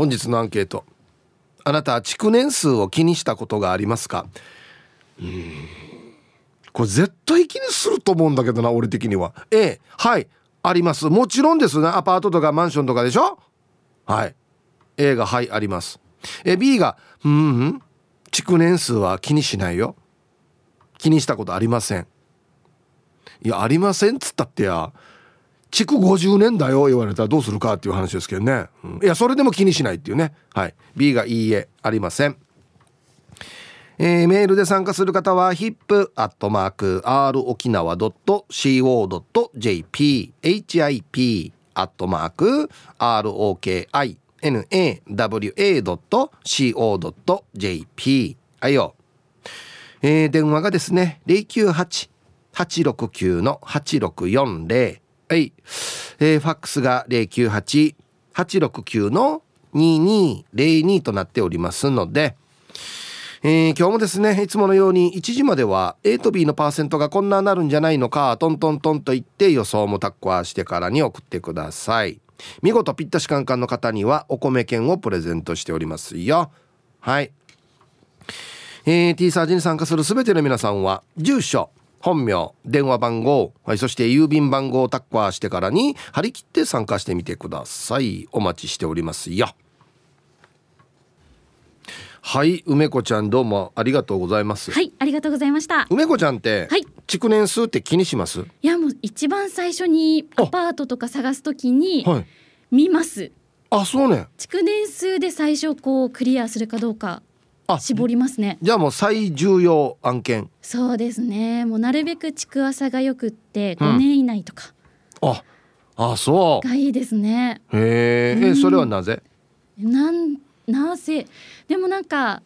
本日のアンケート。あなたは築年数を気にしたことがありますか？うん。これ絶対気にすると思うんだけどな俺的には。A はい。あります。もちろんですねアパートとかマンションとかでしょ？はい。A がはいあります。え B がうんうん。築年数は気にしないよ。気にしたことありません。いやありませんっつったってや。築50年だよ言われたらどうするかっていう話ですけどね、うん、いやそれでも気にしないっていうね。はい。B がいいえありません。えー、メールで参加する方は hip.r 沖縄 .co.jp hip アットマーク ROKINAWA.co.jp はいよ、えー、電話がですね098-869-8640はい、えー、ファックスが098-869の2202となっておりますのでえー、今日もですねいつものように1時までは A と B のパーセントがこんななるんじゃないのかトントントンと言って予想もタッコアしてからに送ってください。見事ぴったしカンカンの方にはお米券をプレゼントしておりますよ。はい。えー、T サージに参加する全ての皆さんは住所本名電話番号、はい、そして郵便番号をタッカーしてからに張り切って参加してみてください。お待ちしておりますよ。はい梅子ちゃんどうもありがとうございます。はいありがとうございました。梅子ちゃんってはい。築年数って気にします？いやもう一番最初にアパートとか探すときに見ます、あそうね。築年数で最初こうクリアするかどうか絞りますね。じゃあもう最重要案件。そうですね。もうなるべく築浅がよくって5年以内とか、うん、ああそう。がいいですね。へえ、うん、それはなぜ？なんなぜでもなんか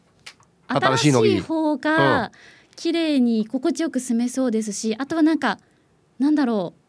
新しい方が綺麗に心地よく住めそうですしあとはなんかなんだろう。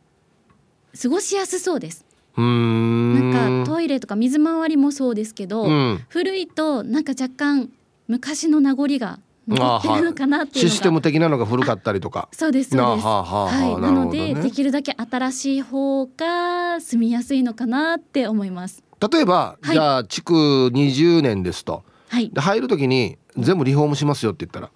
過ごしやすそうです。なんかトイレとか水回りもそうですけど、うん、古いとなんか若干昔の名残が残ってるのかなっていうシステム的なのが古かったりとか。そうですそうです、はい、なので、ね、できるだけ新しい方が住みやすいのかなって思います。例えば、はい、じゃあ築20年ですと、はい、で入る時に全部リフォームしますよって言ったら。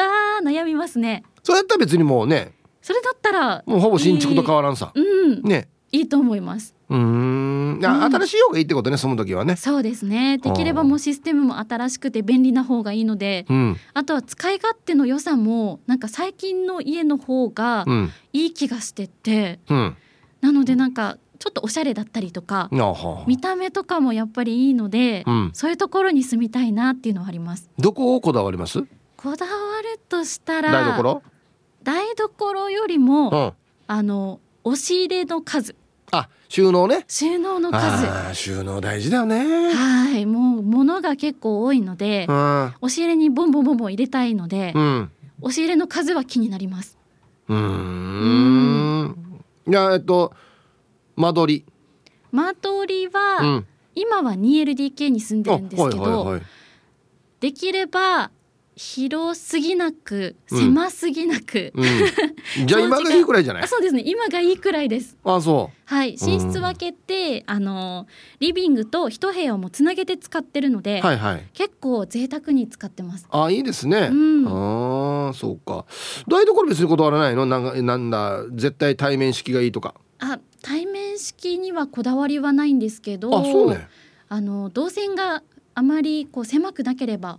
わあ悩みますね。それやったら別にもうね。それだったらもうほぼ新築と変わらんさ、えー、うん。ねいいと思います。うん。新しい方がいいってことね住む時はね。そうですね。できればもうシステムも新しくて便利な方がいいので、うん、あとは使い勝手の良さもなんか最近の家の方がいい気がしてて、うん、なのでなんかちょっとおしゃれだったりとか、見た目とかもやっぱりいいので、うん、そういうところに住みたいなっていうのはあります。どこをこだわります？こだわるとしたら台所？台所よりも、あの押し入れの数。あ収納ね。収納の数。収納大事だよね。はい。もう物が結構多いので、うん、押し入れにボンボンボンボン入れたいので、うん、押し入れの数は気になります。うん。いやえっと間取り。間取りは、うん、今は 2LDK に住んでるんですけど、はいはいはい、できれば広すぎなく狭すぎなく、うん。うん、じゃあ 今がいいくらいじゃない？そうですね。今がいいくらいです。あそう。はい。寝室分けて、あのリビングと一部屋をもつなげて使ってるので、はいはい、結構贅沢に使ってます。あいいですね、うん、あそうか。台所別に断らないの？なんなんだ絶対対面式がいいとか。あ対面式にはこだわりはないんですけどあそうね。あの動線があまりこう狭くなければ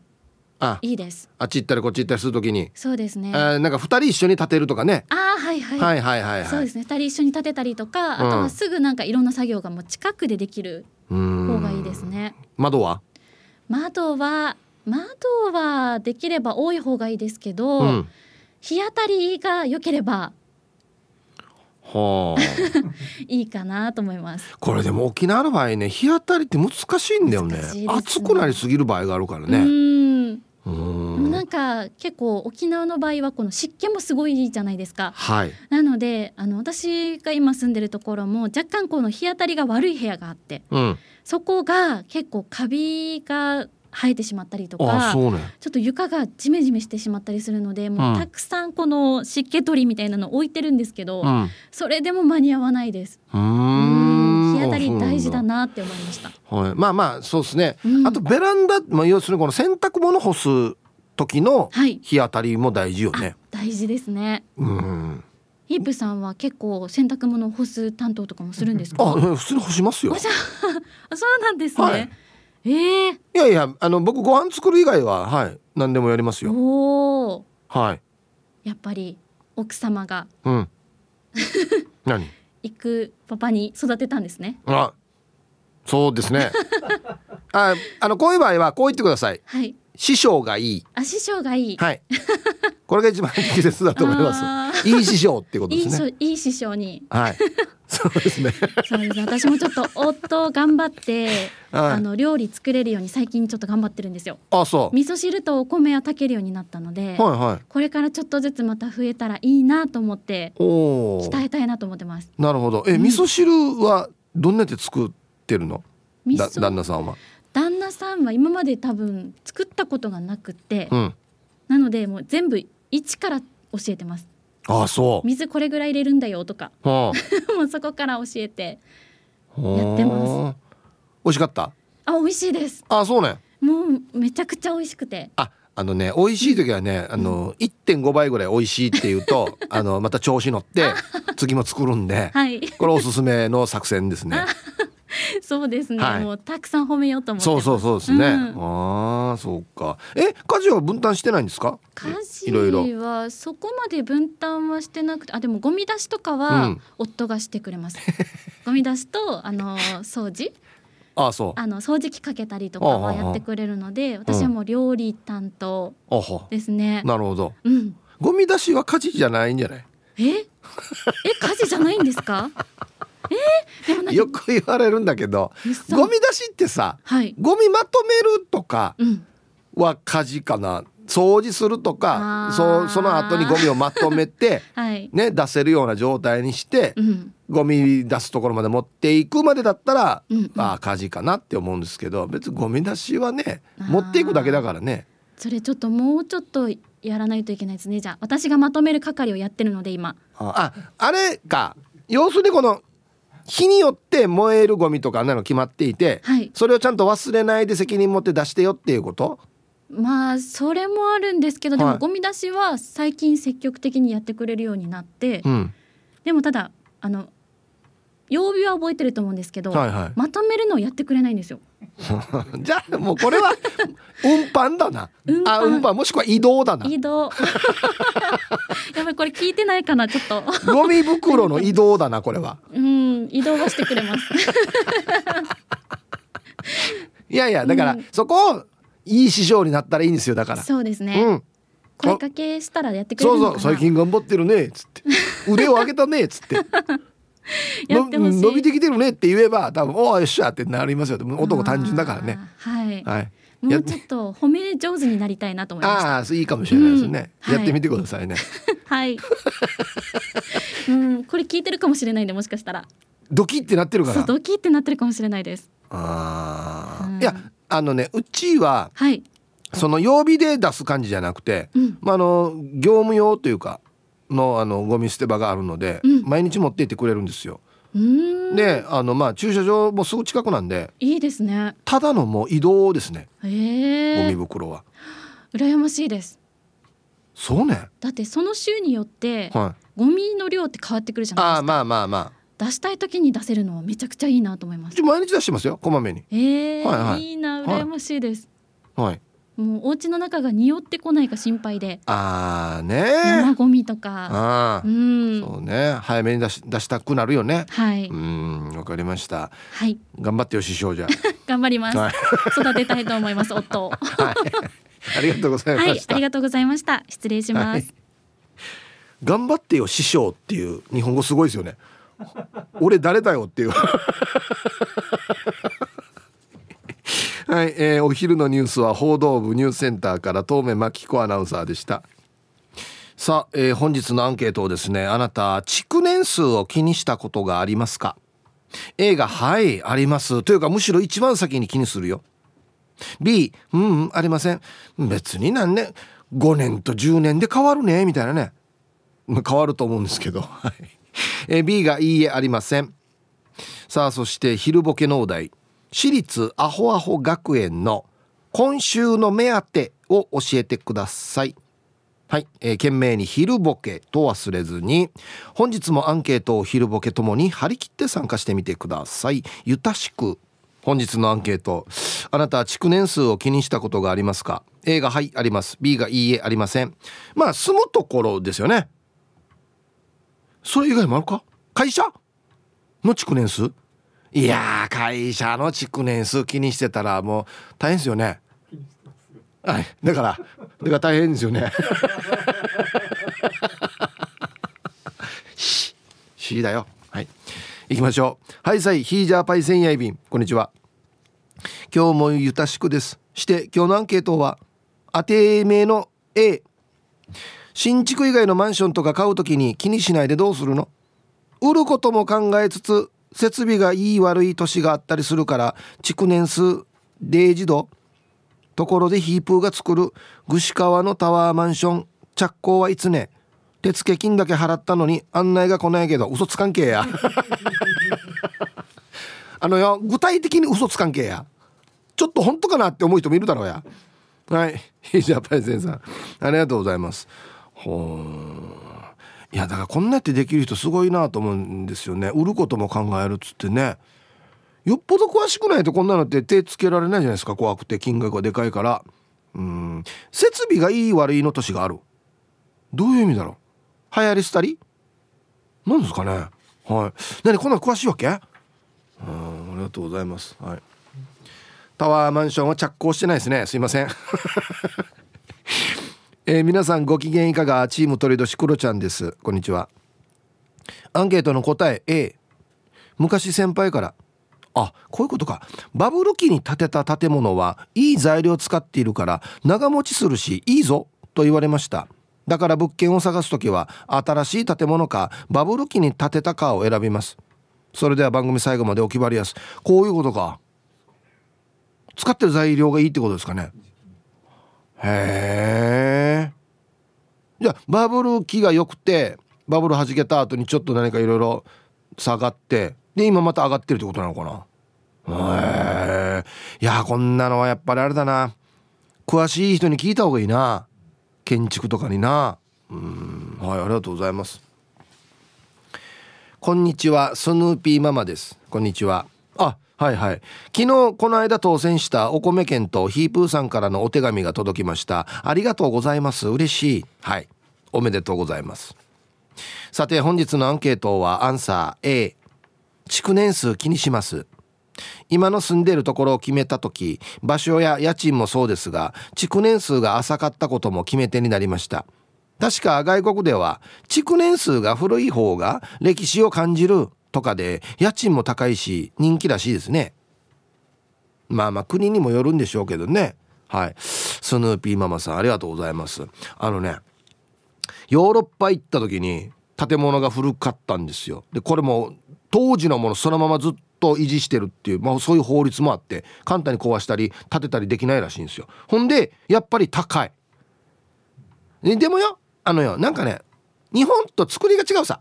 いいです。あっち行ったりこっち行ったりするときに。そうですね、えー、なんか二人一緒に立てるとかね。あはいはい。はいはいはい、はい、そうですね。二人一緒に立てたりとか、あとはすぐなんかいろんな作業がもう近くでできる方がいいですね。窓は？窓は窓はできれば多い方がいいですけど、うん、日当たりが良ければはあ、いいかなと思います。これでも沖縄の場合ね日当たりって難しいんだよね、ね、暑くなりすぎる場合があるからね。うん。なんか結構沖縄の場合はこの湿気もすごいじゃないですか、はい、なのであの私が今住んでるところも若干この日当たりが悪い部屋があって、うん、そこが結構カビが生えてしまったりとか、ね、ちょっと床がジメジメしてしまったりするのでもうたくさんこの湿気取りみたいなの置いてるんですけど、うん、それでも間に合わないです。うん日日当たり大事だなって思いましたはい、まあまあそうですね、うん、あとベランダ、まあ、要するにこの洗濯物干す時の日当たりも大事よね、はい、大事ですねうんヒープさんは結構洗濯物干す担当とかもするんですか？あ、普通に干しますよ。そうなんですね。はい、ええー、いやいや、あの僕ご飯作る以外ははい何でもやりますよ。おお。はい。やっぱり奥様が。うん。何？行くパパに育てたんですね。あ。そうですね。あ、あのこういう場合はこう言ってください。はい。師匠がいい。あ、師匠がいい。はい。これが一番適切だと思います。いい師匠ってことですね。いい師匠に。はい。そうですね。そうです。私もちょっと夫頑張って、はい、あの料理作れるように最近ちょっと頑張ってるんですよ。あ、そう。味噌汁とお米は炊けるようになったので、はいはい。これからちょっとずつまた増えたらいいなと思って、鍛えたいなと思ってます。なるほど。え、味噌汁はどんなで作ってるの？旦那さんは。旦那さんは今まで多分作ったことがなくて、うん、なのでもう全部一から教えてますあそう。水これぐらい入れるんだよとか、はあ、もうそこから教えて。やってます。美味しかった？あ美味しいです。あそうね。もうめちゃくちゃ美味しくて。ああのね美味しい時はね、あの1.5倍ぐらい美味しいっていうとあのまた調子乗って次も作るんで、はい、これおすすめの作戦ですね そうですね、はい、もうたくさん褒めようと思ってそうそうそうですね、うん、ああそうか。え家事は分担してないんですか？家事はそこまで分担はしてなくてあでもゴミ出しとかは夫がしてくれます、ゴミ出しとあの掃除？あそう。あの掃除機かけたりとかはやってくれるので私はもう料理担当ですね、なるほど、うん、ゴミ出しは家事じゃないんじゃない？え？え家事じゃないんですか？えー、よく言われるんだけどゴミ出しってさ、はい、ゴミまとめるとかは家事かな、掃除するとかそその後にゴミをまとめて、はい、ね、出せるような状態にして、うん、ゴミ出すところまで持っていくまでだったら、うんうん、ああ家事かなって思うんですけど別にゴミ出しはね持っていくだけだからね。それちょっともうちょっとやらないといけないですね。じゃあ私がまとめる係をやってるので今。ああれか。要するにこの日によって燃えるゴミとかなの決まっていて、はい、それをちゃんと忘れないで責任持って出してよっていうこと？まあそれもあるんですけど、でもゴミ出しは最近積極的にやってくれるようになって、うん、でもただあの曜日は覚えてると思うんですけど、はいはい、まとめるのをやってくれないんですよ。じゃあもうこれは運搬だな。運搬あ運搬もしくは移動だな。移動。やばいこれ聞いてないかなちょっと。ゴミ袋の移動だなこれは。うん移動はしてくれます。いやいやだから、うん、そこをいい師匠になったらいいんですよだから。そうですね。うん。声かけしたらやってくれるそうそう最近頑張ってるねっつって。腕を上げたねっつって 伸びてきてるねって言えば多分おおよっしゃってなりますよ。男単純だからね。はい、はい、もうちょっと褒め上手になりたいなと思いましああいいかもしれないですね、うん、やってみてくださいね。はい。うん。これ聞いてるかもしれないんでもしかしたらドキってなってるから。ドキってなってるかもしれないです。ああ、うん、いやあのねうちは、はい、その曜日で出す感じじゃなくて、うん、まあ、あの業務用というかのあのゴミ捨て場があるので、うん、毎日持って行ってくれるんですよ。であのまあ駐車場もすぐ近くなんでいいですね。ただのもう移動ですね。ゴミ袋は。羨ましいです。そうね。だってその週によって、はい、ゴミの量って変わってくるじゃないですか。あまあまあまあ出したい時に出せるのはめちゃくちゃいいなと思います。毎日出してますよこまめに。えー、はいはい、いいな羨ましいです。はい。もうお家の中が匂ってこないか心配で。ああね。生ゴミとか。あ、うん、そうね。早めに出し出したくなるよね。はい。うんわかりました。はい。頑張ってよ師匠じゃ 頑張ります、はい、育てたいと思います夫を、はい、ありがとうございました、はい、ありがとうございました。失礼します、はい、頑張ってよ師匠っていう日本語すごいですよね 俺誰だよっていう。はい、えー、お昼のニュースは報道部ニュースセンターから東目真紀子アナウンサーでした。さあ、えー、本日のアンケートをですねあなた築年数を気にしたことがありますか？A がはいあります。というかむしろ一番先に気にするよ。B うん、うん、ありません。別に何年5年と10年で変わるねみたいなね。変わると思うんですけど、はい。え、B がいいえありません。さあそして昼ボケのお題。私立アホアホ学園の今週の目当てを教えてください。はい、えー、懸命に昼ボケと忘れずに本日もアンケートを昼ボケともに張り切って参加してみてください。ゆたしく本日のアンケート。あなたは築年数を気にしたことがありますか？A がはいあります。B がいいえありません。まあ住むところですよね。それ以外もあるか？会社？の築年数？いや会社の築年数気にしてたらもう大変ですよね。はい。だからだから大変ですよね。ししだよ。はい。行きましょう。はいさいヒージャーパイセンヤイビンこんにちは。今日もゆたしくです。して今日のアンケートは当て名の A 新築以外のマンションとか買う時に気にしないでどうするの？売ることも考えつつ設備がいい悪い年があったりするから築年数0時度ところでヒープーが作る串川のタワーマンション着工はいつね手付金だけ払ったのに案内が来ないけど嘘つかんけや。あのよ具体的に嘘つかんけや。ちょっと本当かなって思う人もいるだろうや。はい。ヒージャパイセンさん。ありがとうございます。ほいやだからこんなってできる人すごいなと思うんですよね。売ることも考えるっつってね。よっぽど詳しくないとこんなのって手つけられないじゃないですか。怖くて金額がでかいから。うん。設備がいい悪いの年がある。どういう意味だろう。流行りしたり？なんですかね。はい。何こんな詳しいわけ？うんありがとうございます。はい。タワーマンションは着工してないですね。すいません。えー、皆さんご機嫌いかが？チーム鳥年クロちゃんです。こんにちは。アンケートの答え A 昔先輩から。あこういうことか。バブル期に建てた建物はいい材料を使っているから長持ちするしいいぞと言われました。だから物件を探す時は新しい建物かバブル期に建てたかを選びます。それでは番組最後までお決まりやす。こういうことか。使ってる材料がいいってことですかね。へえじゃあバブル期が良くてバブル弾けた後にちょっと何かいろいろ下がってで今また上がってるってことなのかな？へえいやこんなのはやっぱりあれだな。詳しい人に聞いた方がいいな。建築とかにな。うん。はいありがとうございます。こんにちは。スヌーピーママです。こんにちは。あはいはい。昨日この間当選したお米券とヒープーさんからのお手紙が届きました。ありがとうございます。嬉しい。はい。おめでとうございます。さて本日のアンケートはアンサー A 築年数気にします。今の住んでるところを決めた時場所や家賃もそうですが築年数が浅かったことも決め手になりました。確か外国では築年数が古い方が歴史を感じるとかで家賃も高いし人気らしいですね。まあまあ国にもよるんでしょうけどね。はい。スヌーピーママさんありがとうございます。あのねヨーロッパ行った時に建物が古かったんですよ。でこれも当時のものそのままずっと維持してるっていう、まあ、そういう法律もあって簡単に壊したり建てたりできないらしいんですよ。ほんでやっぱり高い。でもよあのよなんかね日本と作りが違うさ。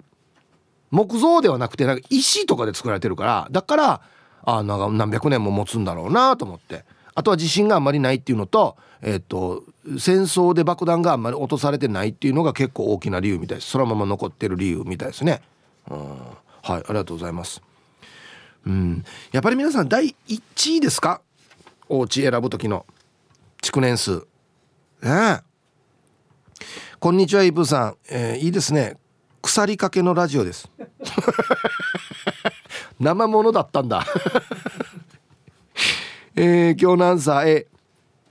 木造ではなくてなんか石とかで作られてるからだからあなんか何百年も持つんだろうなと思って。あとは地震があんまりないっていうのと,、えーと、と戦争で爆弾があんまり落とされてないっていうのが結構大きな理由みたいです。そのまま残ってる理由みたいですね。うん。はいありがとうございます。うん。やっぱり皆さん第1位ですか？お家選ぶ時の。築年数。ねえ。こんにちはイブさん、えー、いいですね。腐りかけのラジオです。生ものだったんだ。えー、今日のアンサー A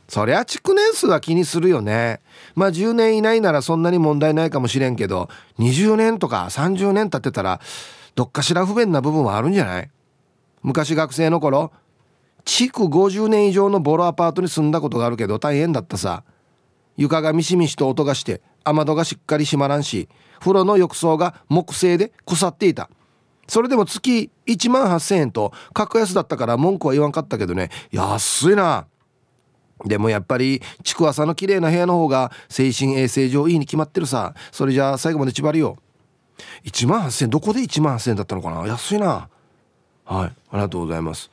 そりゃ築年数は気にするよね。まあ10年以内ならそんなに問題ないかもしれんけど20年とか30年経ってたらどっかしら不便な部分はあるんじゃない？昔学生の頃築50年以上のボロアパートに住んだことがあるけど大変だったさ。床がミシミシと音がして雨戸がしっかり閉まらんし風呂の浴槽が木製で腐っていた。それでも月1万8000円と格安だったから文句は言わんかったけどね。安いな。でもやっぱり築浅の綺麗な部屋の方が精神衛生上いいに決まってるさ。それじゃあ最後まで縛りよ。1万8000円どこで1万8000円だったのかな。安いな。はい。ありがとうございます。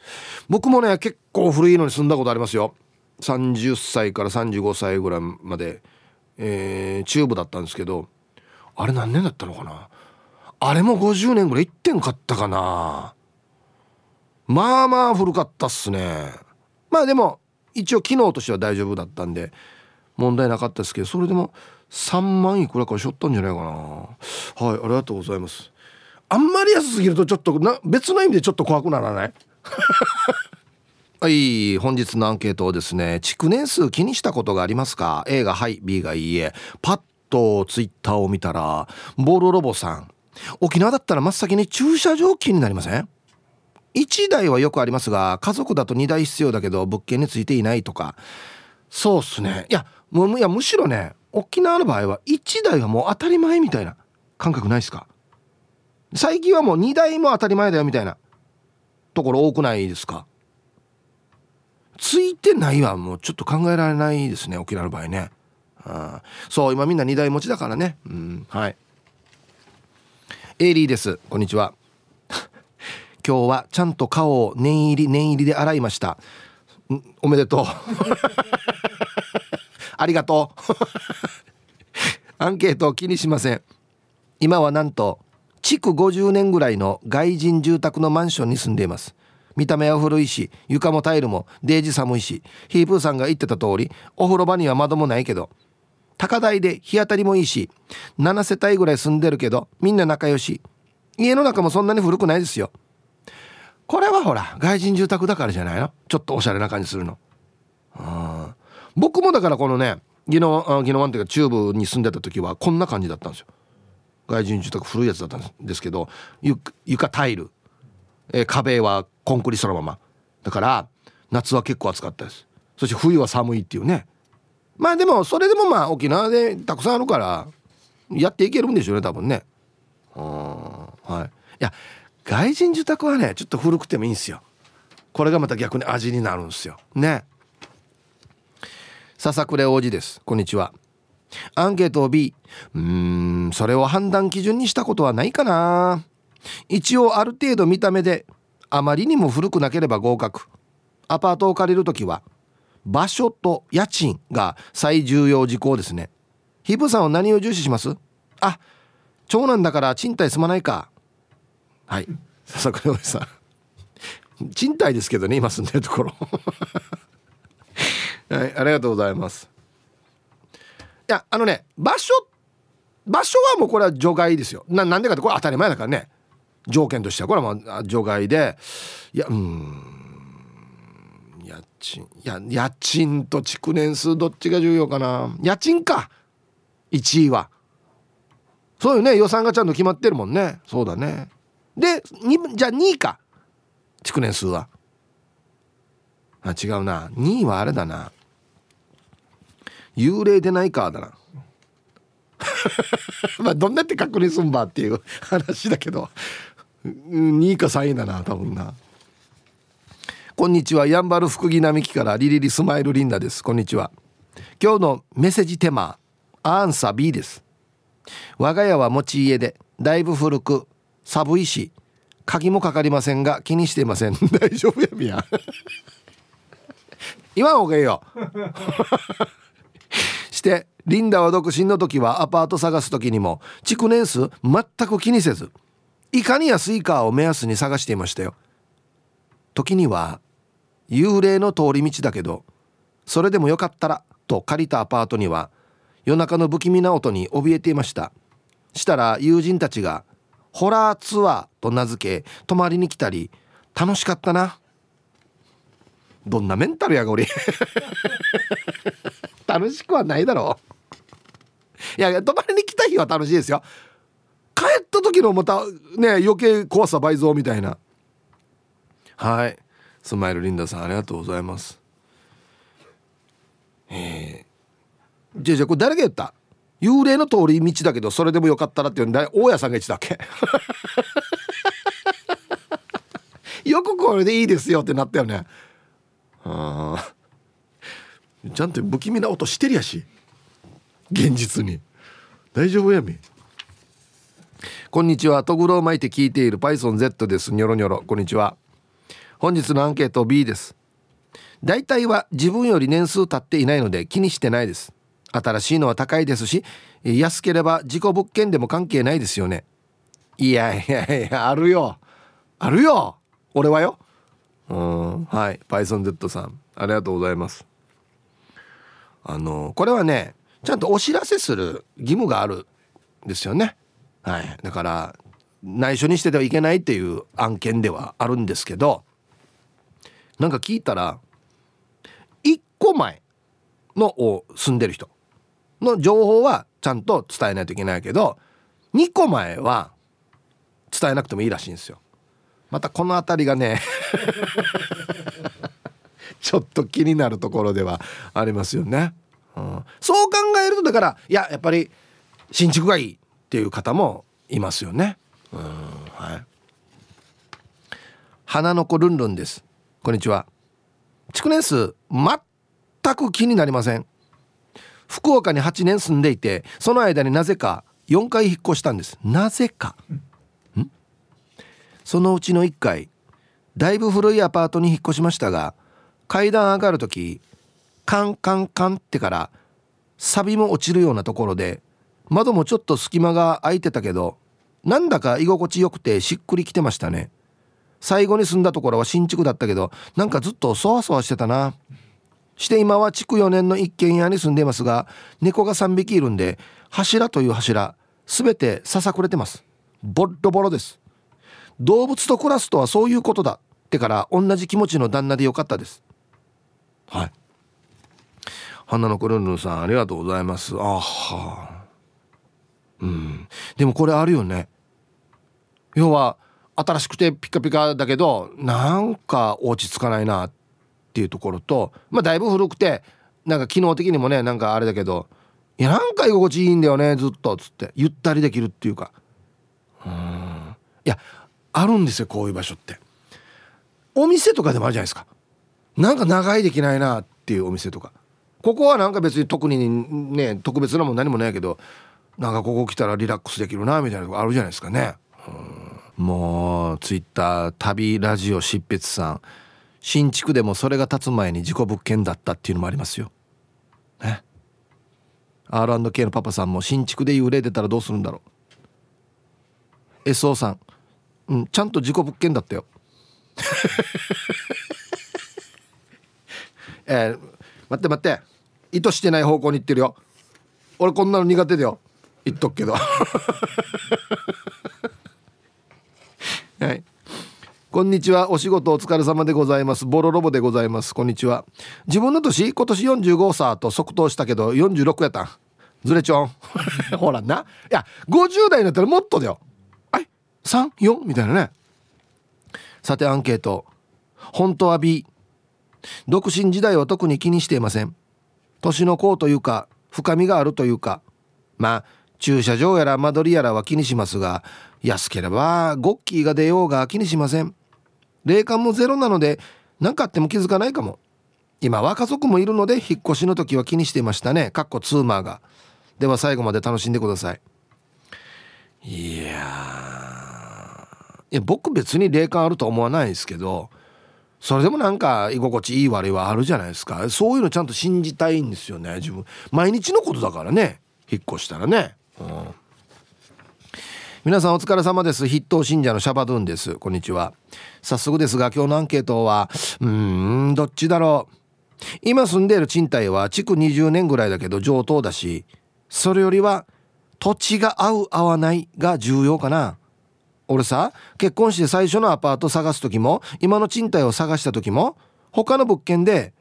僕もね結構古いのに住んだことありますよ。30歳から35歳ぐらいまで、えー、中部だったんですけどあれ何年だったのかな？あれも50年ぐらい行ってんかったかな？まあまあ古かったっすね。まあでも一応機能としては大丈夫だったんで問題なかったですけどそれでも3万いくらかしょったんじゃないかな。はいありがとうございます。あんまり安すぎるとちょっとな別の意味でちょっと怖くならない？はい本日のアンケートをですね築年数気にしたことがありますか？A がはい B がいいえ。パッとツイッターを見たらボールロボさん。沖縄だったら真っ先に駐車場気になりません？1台はよくありますが家族だと2台必要だけど物件についていないとか。そうっすね。いやもういやむしろね沖縄の場合は1台がもう当たり前みたいな感覚ないですか？最近はもう2台も当たり前だよみたいなところ多くないですか？ついてないはもうちょっと考えられないですね沖縄の場合ね。あそう今みんな2台持ちだからね。うんはい。エイリーです。こんにちは。今日はちゃんと顔を念入り念入りで洗いました。おめでとう。ありがとう。アンケート気にしません。今はなんと築50年ぐらいの外人住宅のマンションに住んでいます。見た目は古いし床もタイルもデージ寒いしヒープーさんが言ってた通りお風呂場には窓もないけど高台で日当たりもいいし7世帯ぐらい住んでるけどみんな仲良し。家の中もそんなに古くないですよ。これはほら外人住宅だからじゃないの？ちょっとおしゃれな感じするの。僕もだからこのね宜野宜野湾っていうか中部に住んでた時はこんな感じだったんですよ。外人住宅古いやつだったんですけど床タイル、えー、壁はコンクリそのまま。だから夏は結構暑かったです。そして冬は寒いっていうね。まあでもそれでもまあ沖縄でたくさんあるからやっていけるんでしょうね多分ね。はい。いや外人住宅はねちょっと古くてもいいんですよ。これがまた逆に味になるんですよ。ね。笹暮王子です。こんにちは。アンケートを B うーんそれを判断基準にしたことはないかな。一応ある程度見た目であまりにも古くなければ合格。アパートを借りる時は場所と家賃が最重要事項ですね。ヒブさんは何を重視します？あ長男だから賃貸住まないか。はい。笹倉さん。賃貸ですけどね今住んでるところ。はいありがとうございます。いやあのね場所場所はもうこれは除外ですよ。ななんでかってこれ当たり前だからね。条件としてはこれはもう除外でいやうん家賃いや家賃と築年数どっちが重要かな。家賃か。1位は。そうよね。予算がちゃんと決まってるもんね。そうだね。でじゃあ2位か。築年数は。あ違うな。2位はあれだな。幽霊でないかだな。まあどんなって確認すんばっていう話だけど。2位か3位だな多分な。こんにちは。やんばる福木並木からリリリスマイルリンダです。こんにちは。今日のメッセージテーマアンサー B です。我が家は持ち家でだいぶ古く寒いし鍵もかかりませんが気にしていません。大丈夫やみや。今方がいいよ。してリンダは独身の時はアパート探す時にも築年数全く気にせずいかに安いかを目安に探していましたよ。時には幽霊の通り道だけどそれでもよかったらと借りたアパートには夜中の不気味な音に怯えていました。したら友人たちがホラーツアーと名付け泊まりに来たり楽しかったな。どんなメンタルやが俺。楽しくはないだろう。いや泊まりに来た日は楽しいですよ。帰った時のまたね余計怖さ倍増みたいな。はい。スマイルリンダさんありがとうございます。え、じゃあじゃあこれ誰が言った？幽霊の通り道だけどそれでもよかったらっていうの大家さんが言ってたっけ。よくこれでいいですよってなったよね。あちゃんと不気味な音してるやし。現実に。大丈夫やみ。こんにちは。とぐろを巻いて聞いている PythonZ です。ニョロニョロ。こんにちは。本日のアンケート B です。大体は自分より年数経っていないので気にしてないです。新しいのは高いですし安ければ事故物件でも関係ないですよね。いやいやいやあるよ。あるよ。俺はよ。うんはい。PythonZ さん。ありがとうございます。あのこれはねちゃんとお知らせする義務があるんですよね。はい。だから内緒にしててはいけないっていう案件ではあるんですけどなんか聞いたら1個前のを住んでる人の情報はちゃんと伝えないといけないけど2個前は伝えなくてもいいらしいんですよ。またこの辺りがね ちょっと気になるところではありますよね、うん、そう考えるとだからいややっぱり新築がいい。っていう方もいますよね。うんはい。花の子ルンルンです。こんにちは。築年数全く気になりません。福岡に8年住んでいてその間になぜか4回引っ越したんです。なぜか。ん。そのうちの1回だいぶ古いアパートに引っ越しましたが階段上がる時カンカンカンってから錆も落ちるようなところで窓もちょっと隙間が空いてたけどなんだか居心地よくてしっくりきてましたね。最後に住んだところは新築だったけどなんかずっとそわそわしてたな。して今は築4年の一軒家に住んでいますが猫が3匹いるんで柱という柱全てささくれてます。ボロボロです。動物と暮らすとはそういうことだってから同じ気持ちの旦那でよかったです。はい。花の子ルンルンさんありがとうございます。あは。うん。でもこれあるよね。要は新しくてピカピカだけどなんか落ち着かないなっていうところとまあだいぶ古くてなんか機能的にもねなんかあれだけどいやなんか居心地いいんだよねずっとつってゆったりできるっていうか。うん。いやあるんですよこういう場所って。お店とかでもあるじゃないですか。なんか長いできないなっていうお店とか。ここはなんか別に特にね特別なもん何もないけどなんかここ来たらリラックスできるなみたいなとこあるじゃないですかね。もうツイッター旅ラジオ執筆さん新築でもそれが建つ前に事故物件だったっていうのもありますよ。ね。R&K のパパさんも新築で幽霊出たらどうするんだろう。SO さんうんちゃんと事故物件だったよ。えー、待って待って。意図してない方向に行ってるよ。俺こんなの苦手だよ。言っとくけど。はい。こんにちは。お仕事お疲れ様でございます。ボロロボでございます。こんにちは。自分の年今年45さと即答したけど46やったん。ずれちょん。ほらな。いや50代になったらもっとだよ。はい34みたいなね。さてアンケート。本当は B 独身時代は特に気にしていません。年の功というか深みがあるというか。まあ駐車場やら間取りやらは気にしますが安ければゴッキーが出ようが気にしません。霊感もゼロなので何かあっても気づかないかも。今は家族もいるので引っ越しの時は気にしていましたね。かっこツーマーが。では最後まで楽しんでください。いやいや僕別に霊感あると思わないですけどそれでもなんか居心地いい悪いはあるじゃないですか。そういうのちゃんと信じたいんですよね自分。毎日のことだからね引っ越したらね、うん、皆さんお疲れ様です。筆頭信者のシャバドゥンです。こんにちは。早速ですが今日のアンケートはうーんどっちだろう。今住んでいる賃貸は築20年ぐらいだけど上等だしそれよりは土地が合う合わないが重要かな。俺さ結婚して最初のアパート探す時も今の賃貸を探した時も他の物件で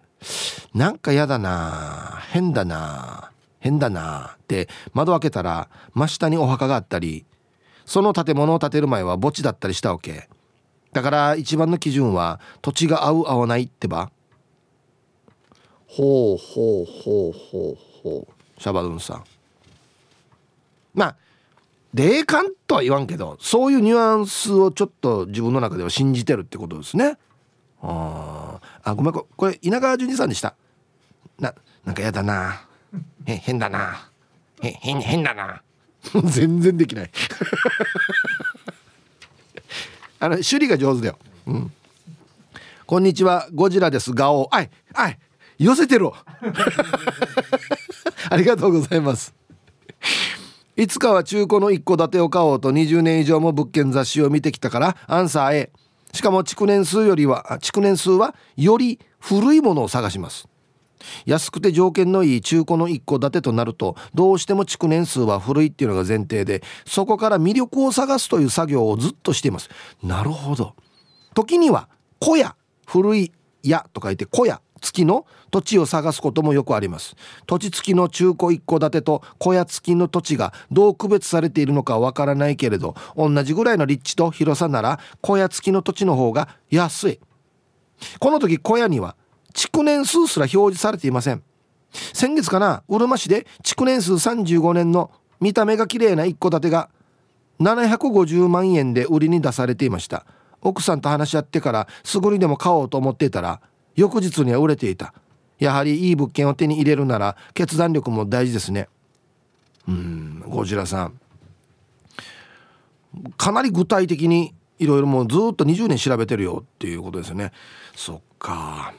なんか嫌だな変だな。変だなって窓開けたら真下にお墓があったりその建物を建てる前は墓地だったりしたわけ。だから一番の基準は土地が合う合わないってば。ほうほうほうほうほう。シャバドゥンさん。まあ霊感とは言わんけどそういうニュアンスをちょっと自分の中では信じてるってことですね。ああごめんこれ稲川淳二さんでした。ななんかやだな。へ変だな。へ変変だな。全然できない。あの首里が上手だよ。うん。こんにちは。ゴジラです。ガオ。あいあい寄せてる ありがとうございます。いつかは中古の一戸建てを買おうと20年以上も物件雑誌を見てきたからアンサー A しかも築年数よりは築年数はより古いものを探します。安くて条件のいい中古の一戸建てとなるとどうしても築年数は古いっていうのが前提でそこから魅力を探すという作業をずっとしています。なるほど。時には小屋古い屋と書いて小屋。付きの土地を探すこともよくあります。土地付きの中古一戸建てと小屋付きの土地がどう区別されているのかわからないけれど同じぐらいの立地と広さなら小屋付きの土地の方が安い。この時小屋には築年数すら表示されていません。先月かなうるま市で築年数35年の見た目が綺麗な一戸建てが750万円で売りに出されていました。奥さんと話し合ってからすぐにでも買おうと思っていたら翌日には売れていた。やはりいい物件を手に入れるなら決断力も大事ですね。うんゴジラさん。かなり具体的にいろいろもうずっと20年調べてるよっていうことですよね。そっか。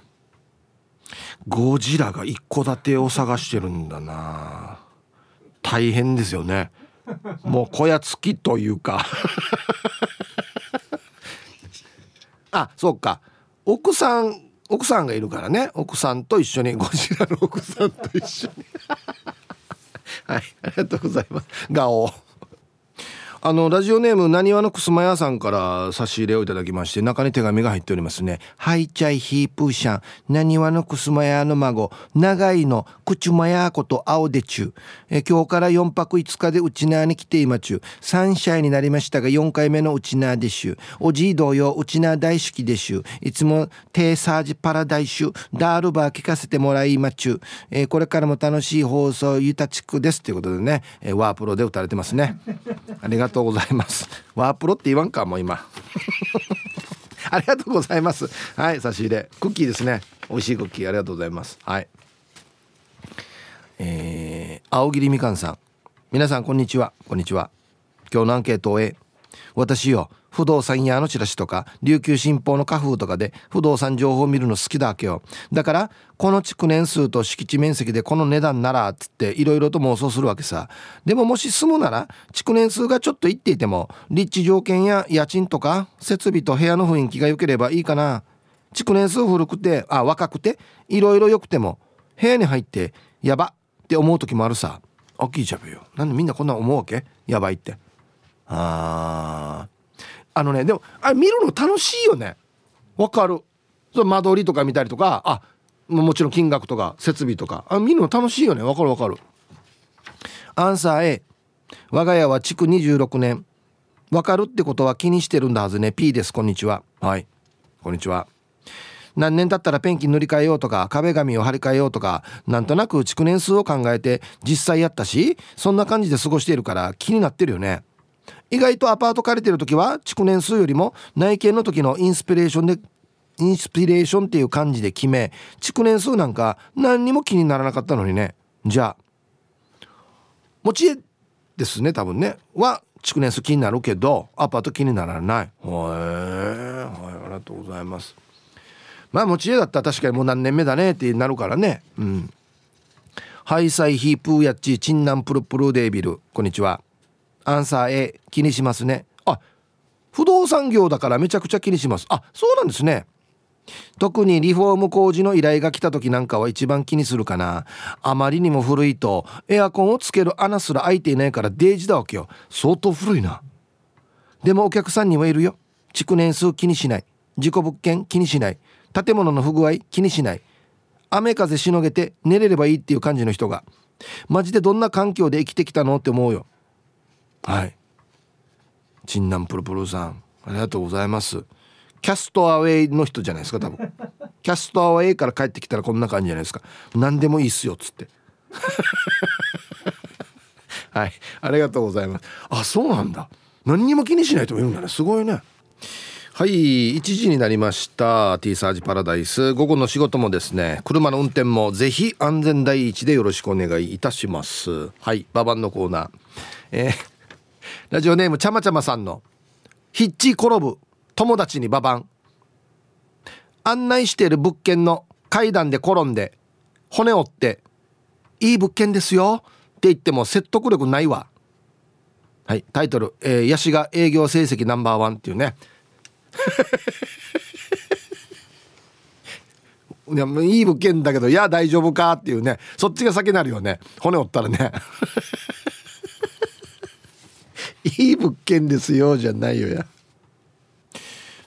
ゴジラが一戸建てを探してるんだな。大変ですよね。もう小屋付きというか。あそっか。奥さん奥さんがいるからね。奥さんと一緒に。ゴジラの奥さんと一緒に。はいありがとうございます。ガオ。あのラジオネームなにわのくすま屋さんから差し入れをいただきまして中に手紙が入っております。ねはいちゃいヒープーシャンなにわのくすま屋の孫。長いのくちゅまやこと青でちゅ。え今日から4泊5日でうちなーに来ていまちゅ。3歳になりましたが4回目のうちなーでしゅ。おじい同様うちなー大好きでしゅ。いつもテーサージパラダイシュ。ダールバー聞かせてもらいまちゅ。えこれからも楽しい放送ゆたちくです。ということでねえワープロで歌われてますね。ありがとうとうございます。ワープロって言わんかもう今。ありがとうございます。はい差し入れ。クッキーですね。美味しいクッキーありがとうございます。はい。えー、青桐みかんさん。皆さんこんにちは。こんにちは。今日のアンケートを終え私よ不動産屋のチラシとか琉球新報の花風とかで不動産情報を見るの好きだわけよ。だからこの築年数と敷地面積でこの値段ならっつっていろいろと妄想するわけさ。でももし住むなら築年数がちょっといっていても立地条件や家賃とか設備と部屋の雰囲気が良ければいいかな。築年数古くてあ若くていろいろ良くても部屋に入ってやばって思う時もあるさ。あ聞いちゃうよ。なんでみんなこんな思うわけ？やばいって。ああのねでもあれ見るの楽しいよね。わかる。そ間取りとか見たりとかあもちろん金額とか設備とか。あ見るの楽しいよね。わかるわかる。アンサー A 我が家は築26年。わかるってことは気にしてるんだはずね。P です。こんにちは。はい。こんにちは。何年経ったらペンキ塗り替えようとか壁紙を張り替えようとかなんとなく築年数を考えて実際やったしそんな感じで過ごしているから気になってるよね。意外とアパート借りてる時は築年数よりも内見の時のインスピレーションでインスピレーションっていう感じで決め築年数なんか何にも気にならなかったのにね。じゃあ持ち家ですね多分ね。は築年数気になるけどアパート気にならない。はいはいありがとうございます。まあ持ち家だったら確かにもう何年目だねってなるからね。うん。ハイサイヒープーヤッチチンナンプルプルデービル。こんにちは。アンサー A 気にしますね。あ不動産業だからめちゃくちゃ気にします。あそうなんですね。特にリフォーム工事の依頼が来た時なんかは一番気にするかな。あまりにも古いとエアコンをつける穴すら開いていないからデージだわけよ。相当古いな。でもお客さんにはいるよ。築年数気にしない。事故物件気にしない。建物の不具合気にしない。雨風しのげて寝れればいいっていう感じの人が。マジでどんな環境で生きてきたのって思うよ。はい。チンナンプルプルさんありがとうございます。キャストアウェイの人じゃないですか多分。キャストアウェイから帰ってきたらこんな感じじゃないですか。何でもいいっすよっつって。はい。ありがとうございます。あそうなんだ。何にも気にしない人もいるんだね。すごいね。はい。1時になりました。T サージパラダイス。午後の仕事もですね車の運転もぜひ安全第一でよろしくお願いいたします。はい。ババンのコーナー。えーラジオネームちゃまちゃまさんの「ヒッチ転ぶ友達にババン」案内している物件の階段で転んで骨折って「いい物件ですよ」って言っても説得力ないわ。はいタイトル「えー、ヤシが営業成績ナンバーワン」っていうね。いやいい物件だけどいや大丈夫かっていうね。そっちが先になるよね。骨折ったらね。いい物件ですよじゃないよや。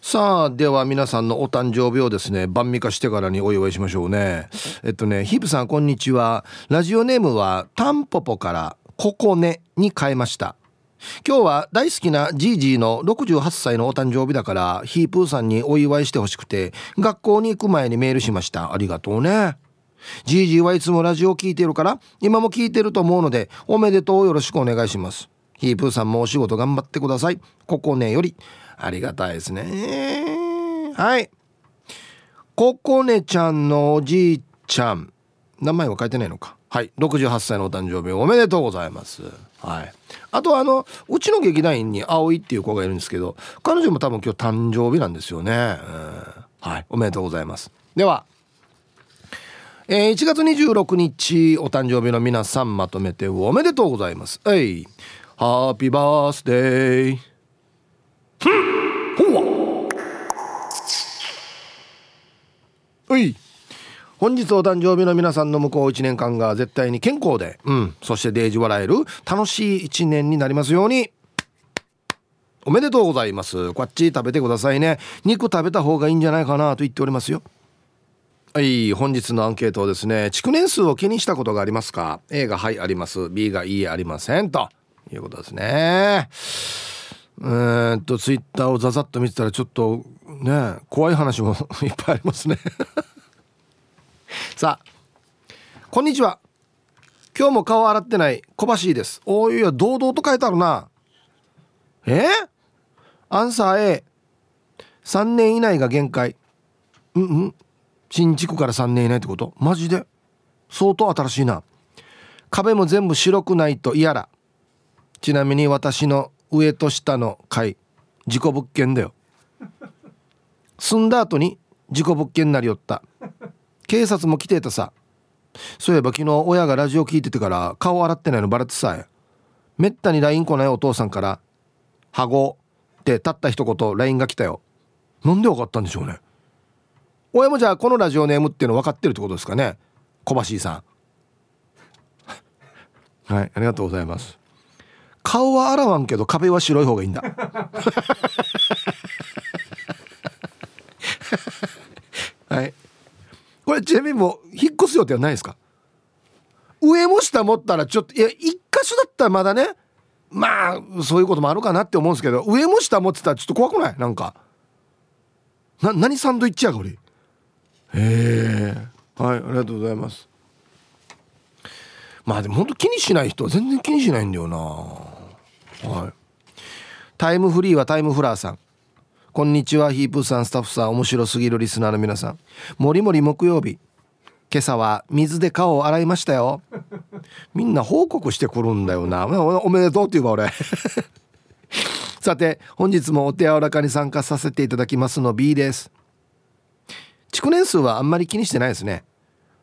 さあでは皆さんのお誕生日をですね晩味化してからにお祝いしましょうね。えっとねヒープさんこんにちは。ラジオネームはタンポポからココネに変えました。今日は大好きなジージーの68歳のお誕生日だからヒープーさんにお祝いしてほしくて学校に行く前にメールしました。ありがとうね。ジージーはいつもラジオを聞いてるから今も聞いてると思うのでおめでとうよろしくお願いします。ヒープーさんもお仕事頑張ってください。ここねより。ありがたいですね。はい。ココネちゃんのおじいちゃん。名前は書いてないのか。はい。68歳のお誕生日。おめでとうございます。はい。あとあのうちの劇団員に葵っていう子がいるんですけど彼女も多分今日誕生日なんですよね、はい。おめでとうございます。ではえー、1月26日お誕生日の皆さんまとめておめでとうございます。えい。ハッピーバースデーほわい。本日お誕生日の皆さんの向こう1年間が絶対に健康で、うん、そしてデージ笑える楽しい1年になりますように。おめでとうございます。こっち食べてくださいね。肉食べた方がいいんじゃないかなと言っておりますよ。はい。本日のアンケートですね築年数を気にしたことがありますか？A がはいあります。B がいいありませんと。いうことですね。えっとツイッターをざざっと見てたらちょっとね怖い話も いっぱいありますね。さあこんにちは。今日も顔洗ってない小橋です。おいや堂々と書いてあるな。え？アンサー A3 年以内が限界。うんうん。新築から3年以内ってこと？マジで？相当新しいな。壁も全部白くないと嫌だ。ちなみに私の上と下の階事故物件だよ。住んだ後に事故物件になりよった。警察も来てたさ。そういえば昨日親がラジオ聞いててから顔洗ってないのバレてさえ。めったに LINE 来ないお父さんから「ハゴ」ってたった一言 LINE が来たよ。なんで分かったんでしょうね。親もじゃあこのラジオネームっていうの分かってるってことですかね。小橋さん。はいありがとうございます。顔は洗わんけど壁は白い方がいいんだ。はい。これちなみにもう引っ越す予定はないですか？上も下持ったらちょっといや一箇所だったらまだねまあそういうこともあるかなって思うんですけど上も下持ってたらちょっと怖くない？なんか。な何サンドイッチやが俺へえ。はいありがとうございます。まあでも本当気にしない人は全然気にしないんだよなはい。タイムフリーはタイムフラーさん。こんにちはヒープーさんスタッフさん。面白すぎるリスナーの皆さん。もりもり木曜日。今朝は水で顔を洗いましたよ。みんな報告してくるんだよな。おめでとうって言うわ俺。さて本日もお手柔らかに参加させていただきますの B です。築年数はあんまり気にしてないですね。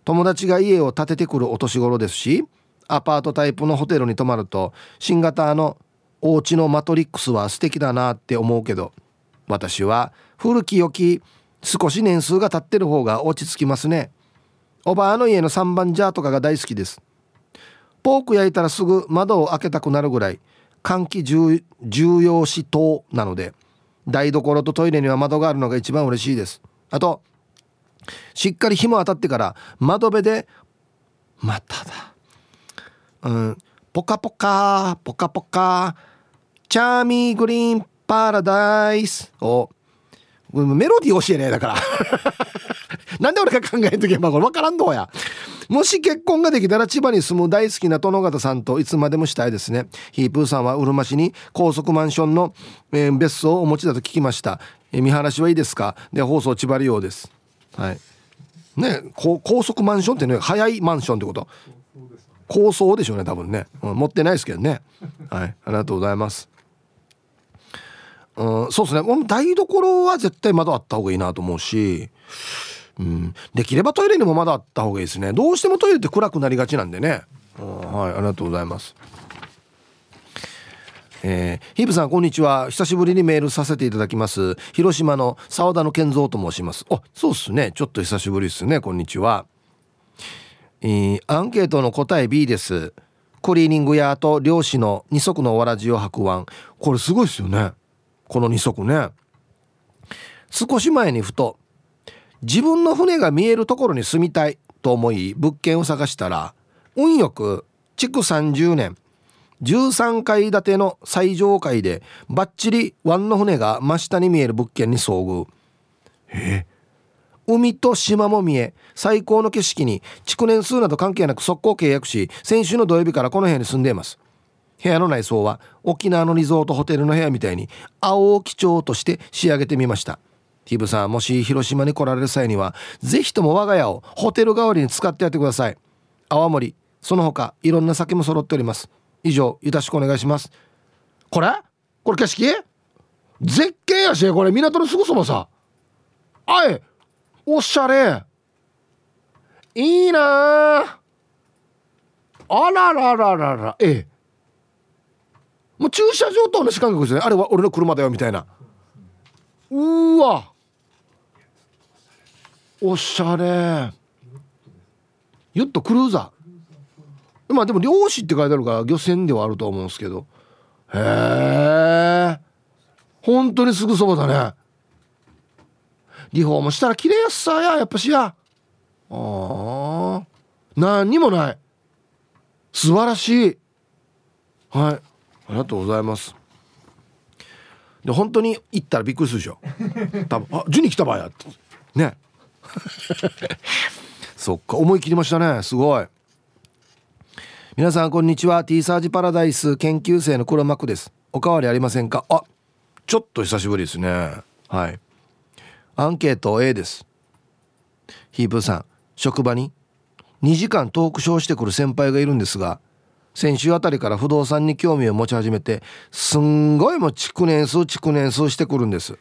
友達が家を建ててくるお年頃ですしアパートタイプのホテルに泊まると新型のお家のマトリックスは素敵だなって思うけど私は古き良き少し年数が経ってる方が落ち着きますね。おばあの家の3番ジャーとかが大好きです。ポーク焼いたらすぐ窓を開けたくなるぐらい換気重要視等なので台所とトイレには窓があるのが一番嬉しいです。あとしっかり日も当たってから窓辺でまただ。うんポカポカポカポカチャーミーグリーンパラダイス。をメロディー教えねえだから。なんで俺が考えんとけばこれ分からんどうや。もし結婚ができたら千葉に住む大好きな殿方さんといつまでもしたいですね。ヒープーさんはうるま市に高速マンションの、えー、別荘をお持ちだと聞きました、えー、見晴らしはいいですか？で放送千葉利用です。はい。ね高速マンションってね早いマンションってこと？高層でしょうね多分ね、うん、持ってないですけどね。はい。ありがとうございますうん、そうですね。台所は絶対窓あった方がいいなと思うし、うん、できればトイレにも窓あった方がいいですね。どうしてもトイレって暗くなりがちなんでね、うん、はいありがとうございます。えー、ヒープさんこんにちは。久しぶりにメールさせていただきます。広島の澤田の健三と申します。あそうっすね。ちょっと久しぶりですね。こんにちは、えー、アンケートの答え B です。クリーニング屋と漁師の二足のわらじを白腕。これすごいですよね。この二足ね。少し前にふと自分の船が見えるところに住みたいと思い物件を探したら運よく築30年13階建ての最上階でバッチリ湾の船が真下に見える物件に遭遇。え？海と島も見え最高の景色に築年数など関係なく速攻契約し先週の土曜日からこの部屋に住んでいます。部屋の内装は沖縄のリゾートホテルの部屋みたいに青を基調として仕上げてみました。ヒブさんもし広島に来られる際には是非とも我が家をホテル代わりに使ってやってください。泡盛その他いろんな酒も揃っております。以上よろしくお願いします。これ？これ景色？絶景やしこれ港のすぐそばさ。あいおしゃれ。いいなあららららら。ええ。もう駐車場と同じ感覚ですね。あれは俺の車だよみたいな。うわ。おしゃれ。ゆっとクルーザー。まあでも漁師って書いてあるから漁船ではあると思うんですけど。へえ。本当にすぐそばだね。リフォームしたら綺麗やっさややっぱしや。あ何にもない。素晴らしい。はい。りがとうございます。で本当に行ったらびっくりするでしょ。多分あジュニ来たばやって。ね。そっか思い切りましたね。すごい。皆さんこんにちは。T サージパラダイス研究生の黒幕です。おかわりありませんか？あちょっと久しぶりですね。はい。アンケート A です。ヒープさん職場に2時間トークショーしてくる先輩がいるんですが先週あたりから不動産に興味を持ち始めてすんごいもう築年数築年数してくるんです。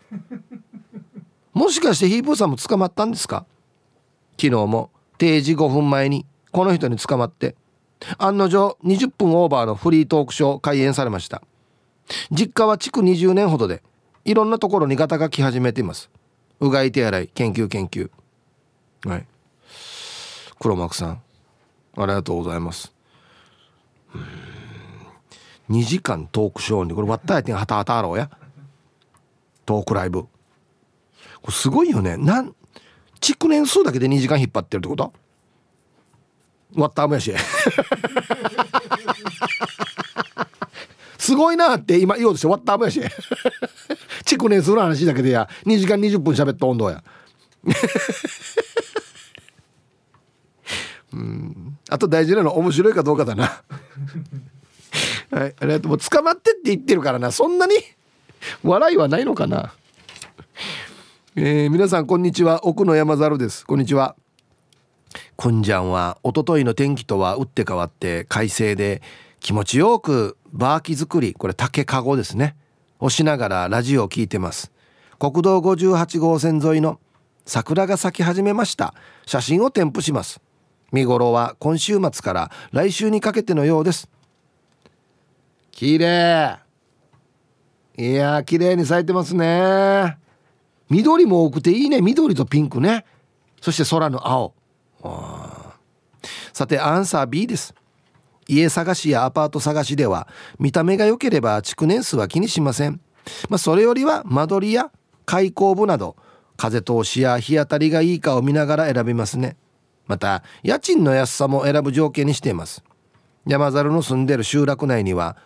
もしかしてヒープーさんも捕まったんですか？昨日も定時5分前にこの人に捕まって案の定20分オーバーのフリートークショー開演されました。実家は築20年ほどでいろんなところにガタが来始めています。うがい手洗い研究研究。はい。黒幕さんありがとうございます。2時間トークショーにこれ割ったやてんはたはたあろうや。トークライブ。これすごいよね。なん築年数だけで2時間引っ張ってるってこと？割ったあむやし。すごいなって今言おうとして終わったあむやし。築年数の話だけでや。2時間20分喋った温度や。うん。あと大事なのは面白いかどうかだな。はい。ありがとう。もう捕まってって言ってるからな。そんなに？笑いはないのかな？えー、皆さんこんにちは。奥の山猿です。こんにちは。くんじゃんは一昨日の天気とは打って変わって快晴で気持ちよくバーキ作り。これ竹かごですね。をしながらラジオを聞いてます。国道58号線沿いの桜が咲き始めました。写真を添付します。見頃は今週末から来週にかけてのようです。綺麗。いや綺麗に咲いてますね。緑も多くていいね。緑とピンクね。そして空の青。さてアンサー B です。家探しやアパート探しでは見た目が良ければ築年数は気にしません、まあ、それよりは間取りや開口部など風通しや日当たりがいいかを見ながら選びますね。また家賃の安さも選ぶ条件にしています。山猿の住んでる集落内には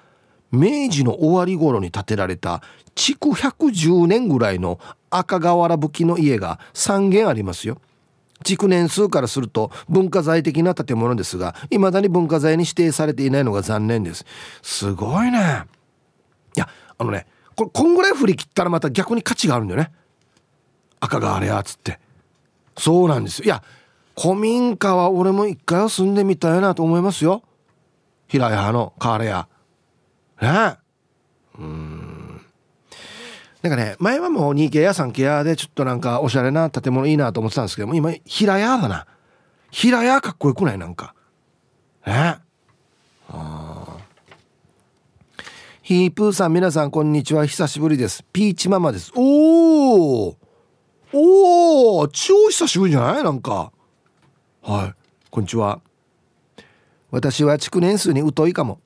明治の終わり頃に建てられた築110年ぐらいの赤瓦葺きの家が3軒ありますよ。築年数からすると文化財的な建物ですが未だに文化財に指定されていないのが残念です。すごいね。いやあのねこれこんぐらい振り切ったらまた逆に価値があるんだよね。赤があれやつって。そうなんですよ。いや古民家は俺も一回は住んでみたいなと思いますよ。平屋のカーレ屋。ね。うん。なんかね前はもう 2K や 3K やでちょっとなんかおしゃれな建物いいなと思ってたんですけども今平屋だな。平屋かっこよくないなんか。ね。あヒープーさん皆さんこんにちは。久しぶりです。ピーチママです。おおおお超久しぶりじゃない？なんか。はい。こんにちは。私は築年数に疎いかも。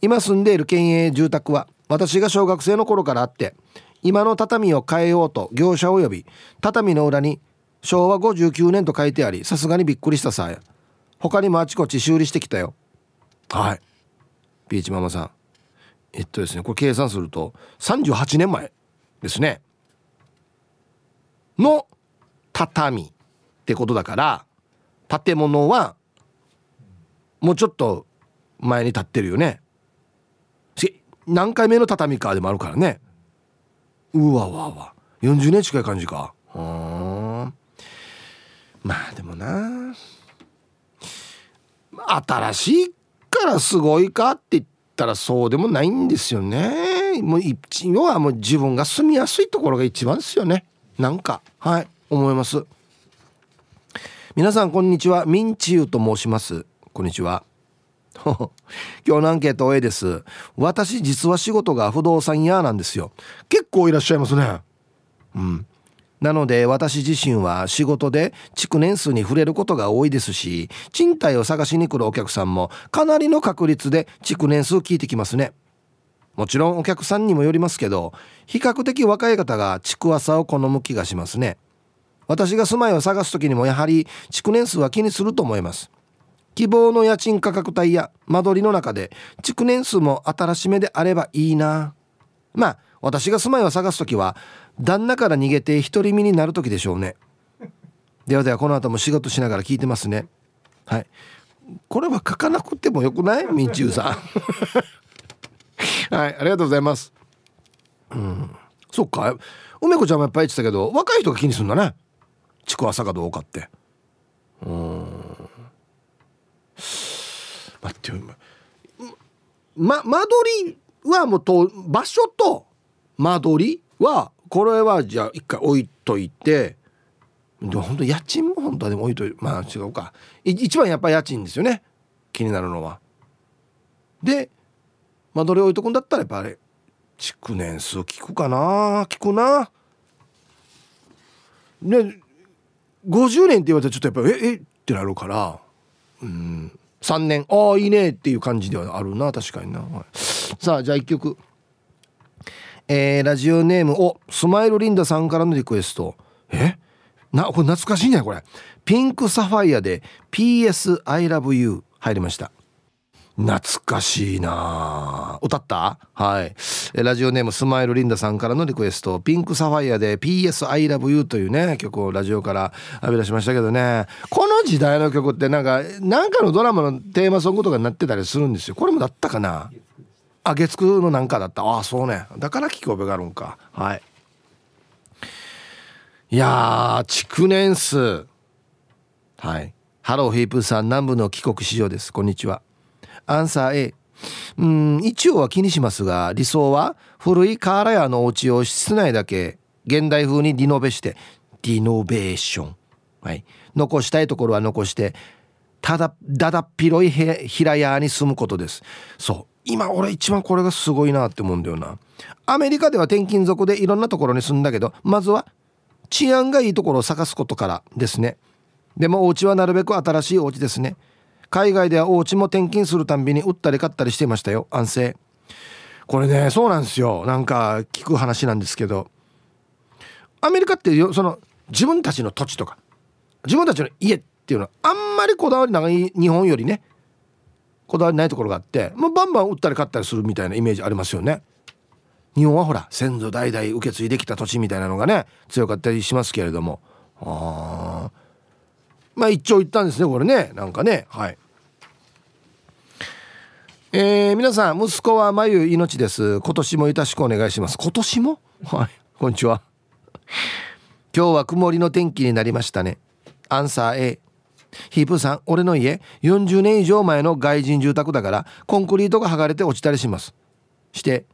今住んでいる県営住宅は私が小学生の頃からあって今の畳を変えようと業者を呼び畳の裏に昭和59年と書いてありさすがにびっくりしたさや。他にもあちこち修理してきたよ。はい。ピーチママさん。えっとですねこれ計算すると38年前ですね。の畳ってことだから建物はもうちょっと前に立ってるよね。何回目の畳かでもあるからね。うわわわ。40年近い感じか。うん。まあでもな。新しいからすごいかって言ったらそうでもないんですよね。もう一応はもう自分が住みやすいところが一番ですよね。なんかはい。思います。皆さんこんにちは。ミンチユと申します。こんにちは。今日のアンケート A です。私実は仕事が不動産屋なんですよ。結構いらっしゃいますね。うん。なので私自身は仕事で築年数に触れることが多いですし賃貸を探しに来るお客さんもかなりの確率で築年数聞いてきますね。もちろんお客さんにもよりますけど比較的若い方が築浅を好む気がしますね。私が住まいを探す時にもやはり築年数は気にすると思います。希望の家賃価格帯や間取りの中で築年数も新しめであればいいな。まあ私が住まいを探す時は旦那から逃げて独り身になる時でしょうね。ではではこの後も仕事しながら聞いてますね。はい。これは書かなくてもよくない？みんちゅうさん。はいありがとうございます。うん。そっか。梅子ちゃんもやっぱり言ってたけど若い人が気にするんだね。築浅かどうかって。うん。待ってよま間取りはもうと場所と間取りはこれはじゃあ一回置いといて。でも本当家賃も本当はでも置いといてまあ違うか。一番やっぱ家賃ですよね。気になるのは。で間取り置いとくんだったらやっぱあれ築年数聞くかな？聞くな？ね50年って言われたらちょっとやっぱええってなるから。うん。3年。ああいいねっていう感じではあるな。確かにな、はい、さあじゃあ1曲。えー、ラジオネームをスマイルリンダさんからのリクエスト。え？なこれ懐かしいねこれ。ピンクサファイアで PS I love you 入りました。懐かしいな。歌った？はい。ラジオネームスマイルリンダさんからのリクエスト。ピンクサファイアで PS I love you というね曲をラジオから浴び出しましたけどね。この時代の曲ってなんかなんかのドラマのテーマソングとかになってたりするんですよ。これもだったかな？あ月9のなんかだった。ああそうね。だから聞き覚えがあるんか。はい。いやー築年数。はい。ハローヒープーさん南部の帰国市場です。こんにちは。アンサー A うん一応は気にしますが理想は古いカーラ屋のお家を室内だけ現代風にリノベしてリノベーション、はい、残したいところは残してただだだっ広い平屋に住むことです。そう。今俺一番これがすごいなって思うんだよな。アメリカでは転勤族でいろんなところに住んだけどまずは治安がいいところを探すことからですね。でもお家はなるべく新しいお家ですね。海外ではお家も転勤するたんびに売ったり買ったりしていましたよ。安静。これねそうなんですよ。なんか聞く話なんですけど。アメリカってその自分たちの土地とか自分たちの家っていうのはあんまりこだわりない日本よりねこだわりないところがあってもうバンバン売ったり買ったりするみたいなイメージありますよね。日本はほら先祖代々受け継いできた土地みたいなのがね強かったりしますけれども。あまあ一長一短ですねこれね。なんかね。はい。えー、皆さん息子は眉命です。今年もよろしくお願いします。今年も？はい。こんにちは。今日は曇りの天気になりましたね。アンサー A ヒープさん俺の家40年以上前の外人住宅だからコンクリートが剥がれて落ちたりします。して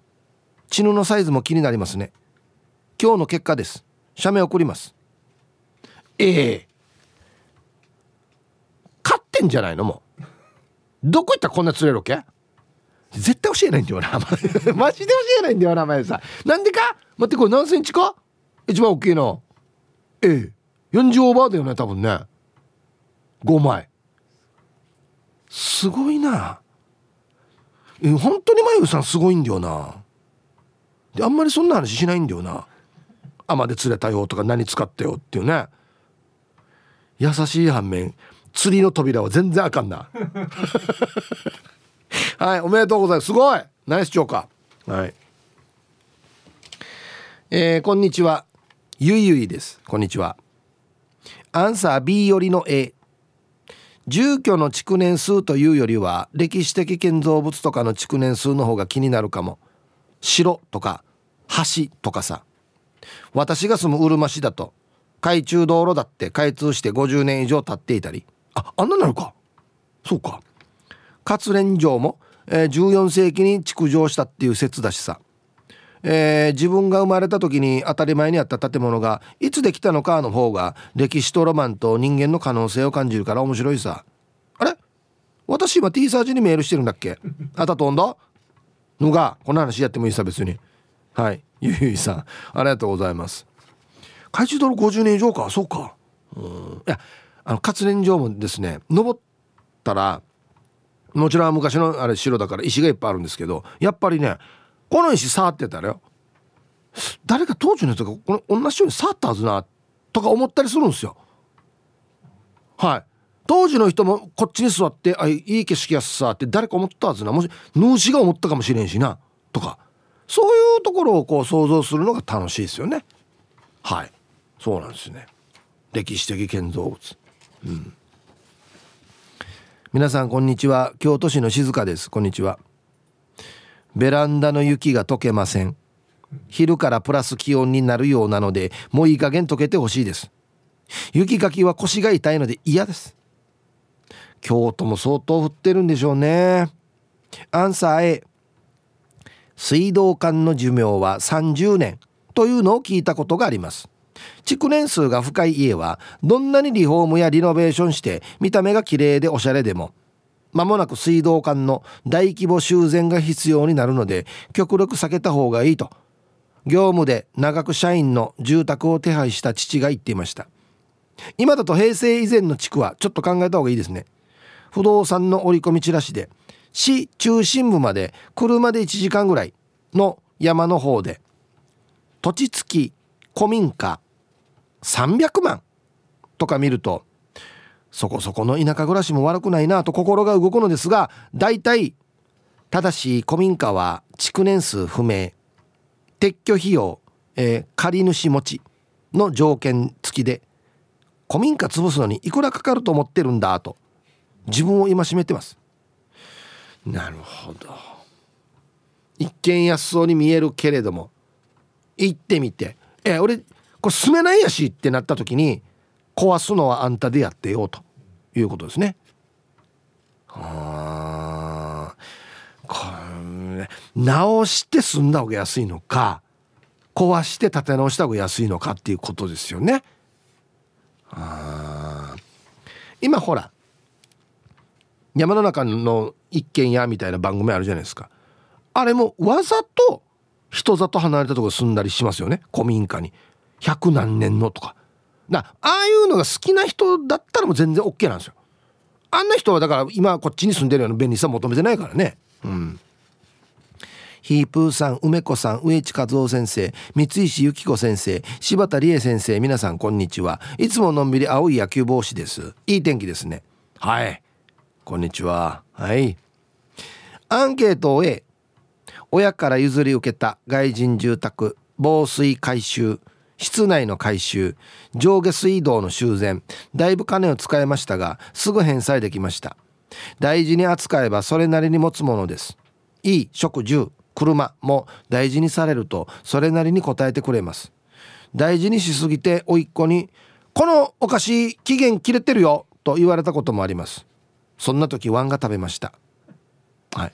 血のサイズも気になりますね。今日の結果です。写メ送ります。ええ。ってんじゃないの？もう。どこ行ったらこんな釣れるわけ？絶対教えないんだよな。マジで教えないんだよな前さ。なんでか？待ってこれ何センチか？一番大きいの。ええ。40オーバーだよね多分ね。5枚。すごいな。え本当にまゆさんすごいんだよな。であんまりそんな話しないんだよな。まで釣れたよとか何使ったよっていうね。優しい反面釣りの扉は全然あかんな。はいおめでとうございます。すごい。ナイス超過はい。えー、こんにちは。ゆいゆいです。こんにちは。アンサー B よりの A 住居の築年数というよりは歴史的建造物とかの築年数の方が気になるかも。城とか橋とかさ。私が住むうるま市だと海中道路だって開通して50年以上経っていたりああんななるか。そうか。活連城も、えー、14世紀に築城したっていう説だしさ、えー、自分が生まれた時に当たり前にあった建物がいつできたのかの方が歴史とロマンと人間の可能性を感じるから面白いさ。あれ？私今 T サージにメールしてるんだっけ？あたとんだのがこの話やってもいいさ別に。はい。ゆゆいさんありがとうございます。海中道路50年以上か。そうか。うん。いやあの活連城もですね登ったらもちろん昔のあれ城だから石がいっぱいあるんですけどやっぱりねこの石触ってたらよ誰か当時の人がこの同じように触ったはずなとか思ったりするんですよ。はい。当時の人もこっちに座ってあいい景色やさって誰か思ったはずな。もし主が思ったかもしれんしなとか。そういうところをこう想像するのが楽しいですよね。はい。そうなんですね。歴史的建造物。うん。皆さんこんにちは。京都市の静香です。こんにちは。ベランダの雪が溶けません。昼からプラス気温になるようなのでもういい加減溶けてほしいです。雪かきは腰が痛いので嫌です。京都も相当降ってるんでしょうね。アンサー A 水道管の寿命は30年というのを聞いたことがあります。築年数が深い家はどんなにリフォームやリノベーションして見た目が綺麗でおしゃれでも間もなく水道管の大規模修繕が必要になるので極力避けた方がいいと業務で長く社員の住宅を手配した父が言っていました。今だと平成以前の地区はちょっと考えた方がいいですね。不動産の折り込みチラシで市中心部まで車で1時間ぐらいの山の方で土地付き古民家300万とか見るとそこそこの田舎暮らしも悪くないなと心が動くのですが大体ただし古民家は築年数不明撤去費用、えー、借主持ちの条件付きで古民家潰すのにいくらかかると思ってるんだと自分を戒めてます。なるほど。一見安そうに見えるけれども行ってみて。え俺これ住めないやしってなった時に壊すのはあんたでやってよということですね。はあこれ直して済んだ方が安いのか壊して建て直した方が安いのかっていうことですよね。あ今ほら山の中の一軒家みたいな番組あるじゃないですか。あれもわざと人里離れたところ住んだりしますよね古民家に。百何年のとか。だああいうのが好きな人だったらもう全然 OK なんですよ。あんな人はだから今こっちに住んでるような便利さ求めてないからね。うん。ヒープーさん梅子さん植地和夫先生三石由紀子先生柴田理恵先生皆さんこんにちは。いつものんびり青い野球帽子です。いい天気ですね。はい。こんにちは。はい。アンケートを A 親から譲り受けた外人住宅防水改修。室内の改修上下水道の修繕だいぶ金を使いましたがすぐ返済できました。大事に扱えばそれなりに持つものです。いい食住車も大事にされるとそれなりに応えてくれます。大事にしすぎて甥っ子に「このお菓子期限切れてるよ」と言われたこともあります。そんな時ワンが食べました。はい。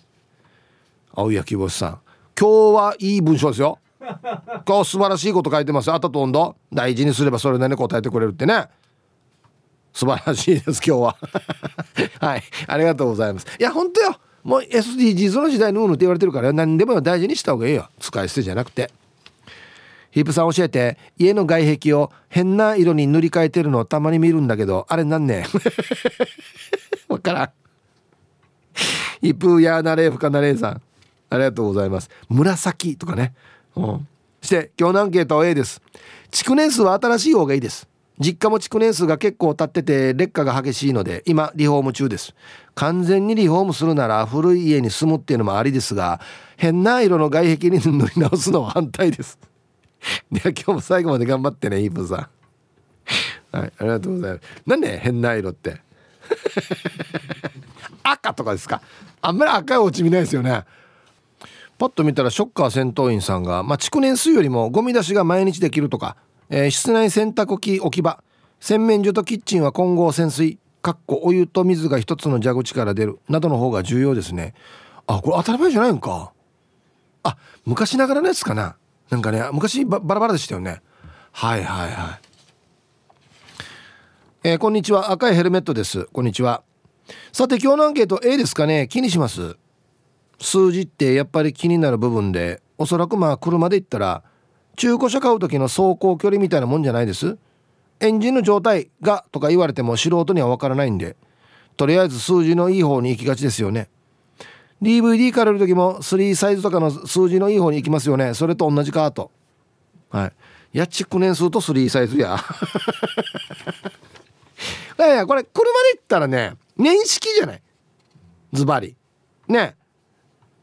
青焼き星さん今日はいい文章ですよ。こう素晴らしいこと書いてますあたと温度大事にすればそれなりに答えてくれるってね。素晴らしいです今日は。はい。ありがとうございます。いや本当よ。もう SDGs の時代のうぬって言われてるから何でも大事にした方がいいよ。使い捨てじゃなくて。ヒープさん教えて家の外壁を変な色に塗り替えてるのたまに見るんだけどあれなんねわからん。イプーヤーナレーフカナレーさん。ありがとうございます。紫とかね。うん。して今日のアンケート A です。築年数は新しい方がいいです。実家も築年数が結構経ってて劣化が激しいので今リフォーム中です。完全にリフォームするなら古い家に住むっていうのもありですが変な色の外壁に塗り直すのは反対です。では今日も最後まで頑張ってねイープンさん。はいありがとうございます。なんで変な色って？赤とかですか？あんまり赤いお家見ないですよね。パッと見たらショッカー戦闘員さんが、まあ、築年数よりもゴミ出しが毎日できるとかえー、室内洗濯機置き場洗面所とキッチンは混合潜水かっこお湯と水が一つの蛇口から出るなどの方が重要ですね。あこれ当たり前じゃないんか。あ昔ながらのやつかな。なんかね昔バラバラでしたよね。はいはいはい。えー、こんにちは。赤いヘルメットです。こんにちは。さて今日のアンケート A ですかね。気にします。数字ってやっぱり気になる部分でおそらくまあ車で言ったら中古車買う時の走行距離みたいなもんじゃないです？エンジンの状態がとか言われても素人には分からないんでとりあえず数字のいい方に行きがちですよね。DVD 借りる時も3サイズとかの数字のいい方に行きますよね。それと同じかと。はい。や築年数と3サイズや。いやいやこれ車で言ったらね年式じゃない？ズバリ。ね。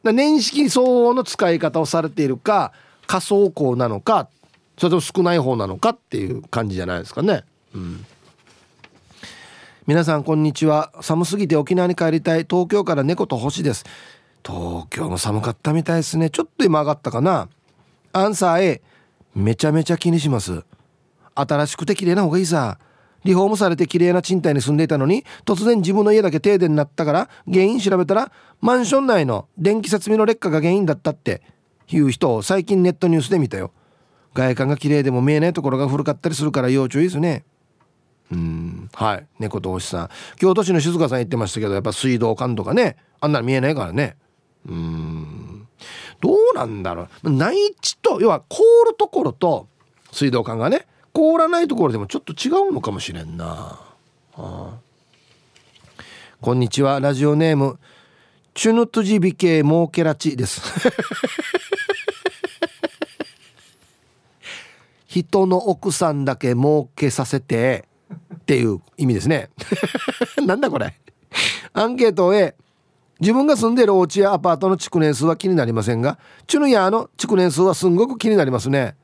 年式相応の使い方をされているか仮想校なのかそれとも少ない方なのかっていう感じじゃないですかね。うん。皆さんこんにちは。寒すぎて沖縄に帰りたい。東京から猫と星です。東京も寒かったみたいですね。ちょっと今上がったかな。アンサー A めちゃめちゃ気にします。新しくて綺麗な方がいいさ。リフォームされて綺麗な賃貸に住んでいたのに突然自分の家だけ停電になったから原因調べたらマンション内の電気設備の劣化が原因だったっていう人を最近ネットニュースで見たよ。外観が綺麗でも見えないところが古かったりするから要注意ですね。うん。はい。猫と星さん。京都市の静香さん言ってましたけどやっぱ水道管とかねあんなの見えないからね。うん。どうなんだろう。内地と要は凍るところと水道管がね凍らないところでもちょっと違うのかもしれんな、はあ、こんにちは。ラジオネームチュヌトジビケモーケラチです。人の奥さんだけ儲けさせてっていう意味ですね。なんだこれ。アンケート A 自分が住んでいるお家やアパートの築年数は気になりませんがチュヌヤーの築年数はすんごく気になりますね。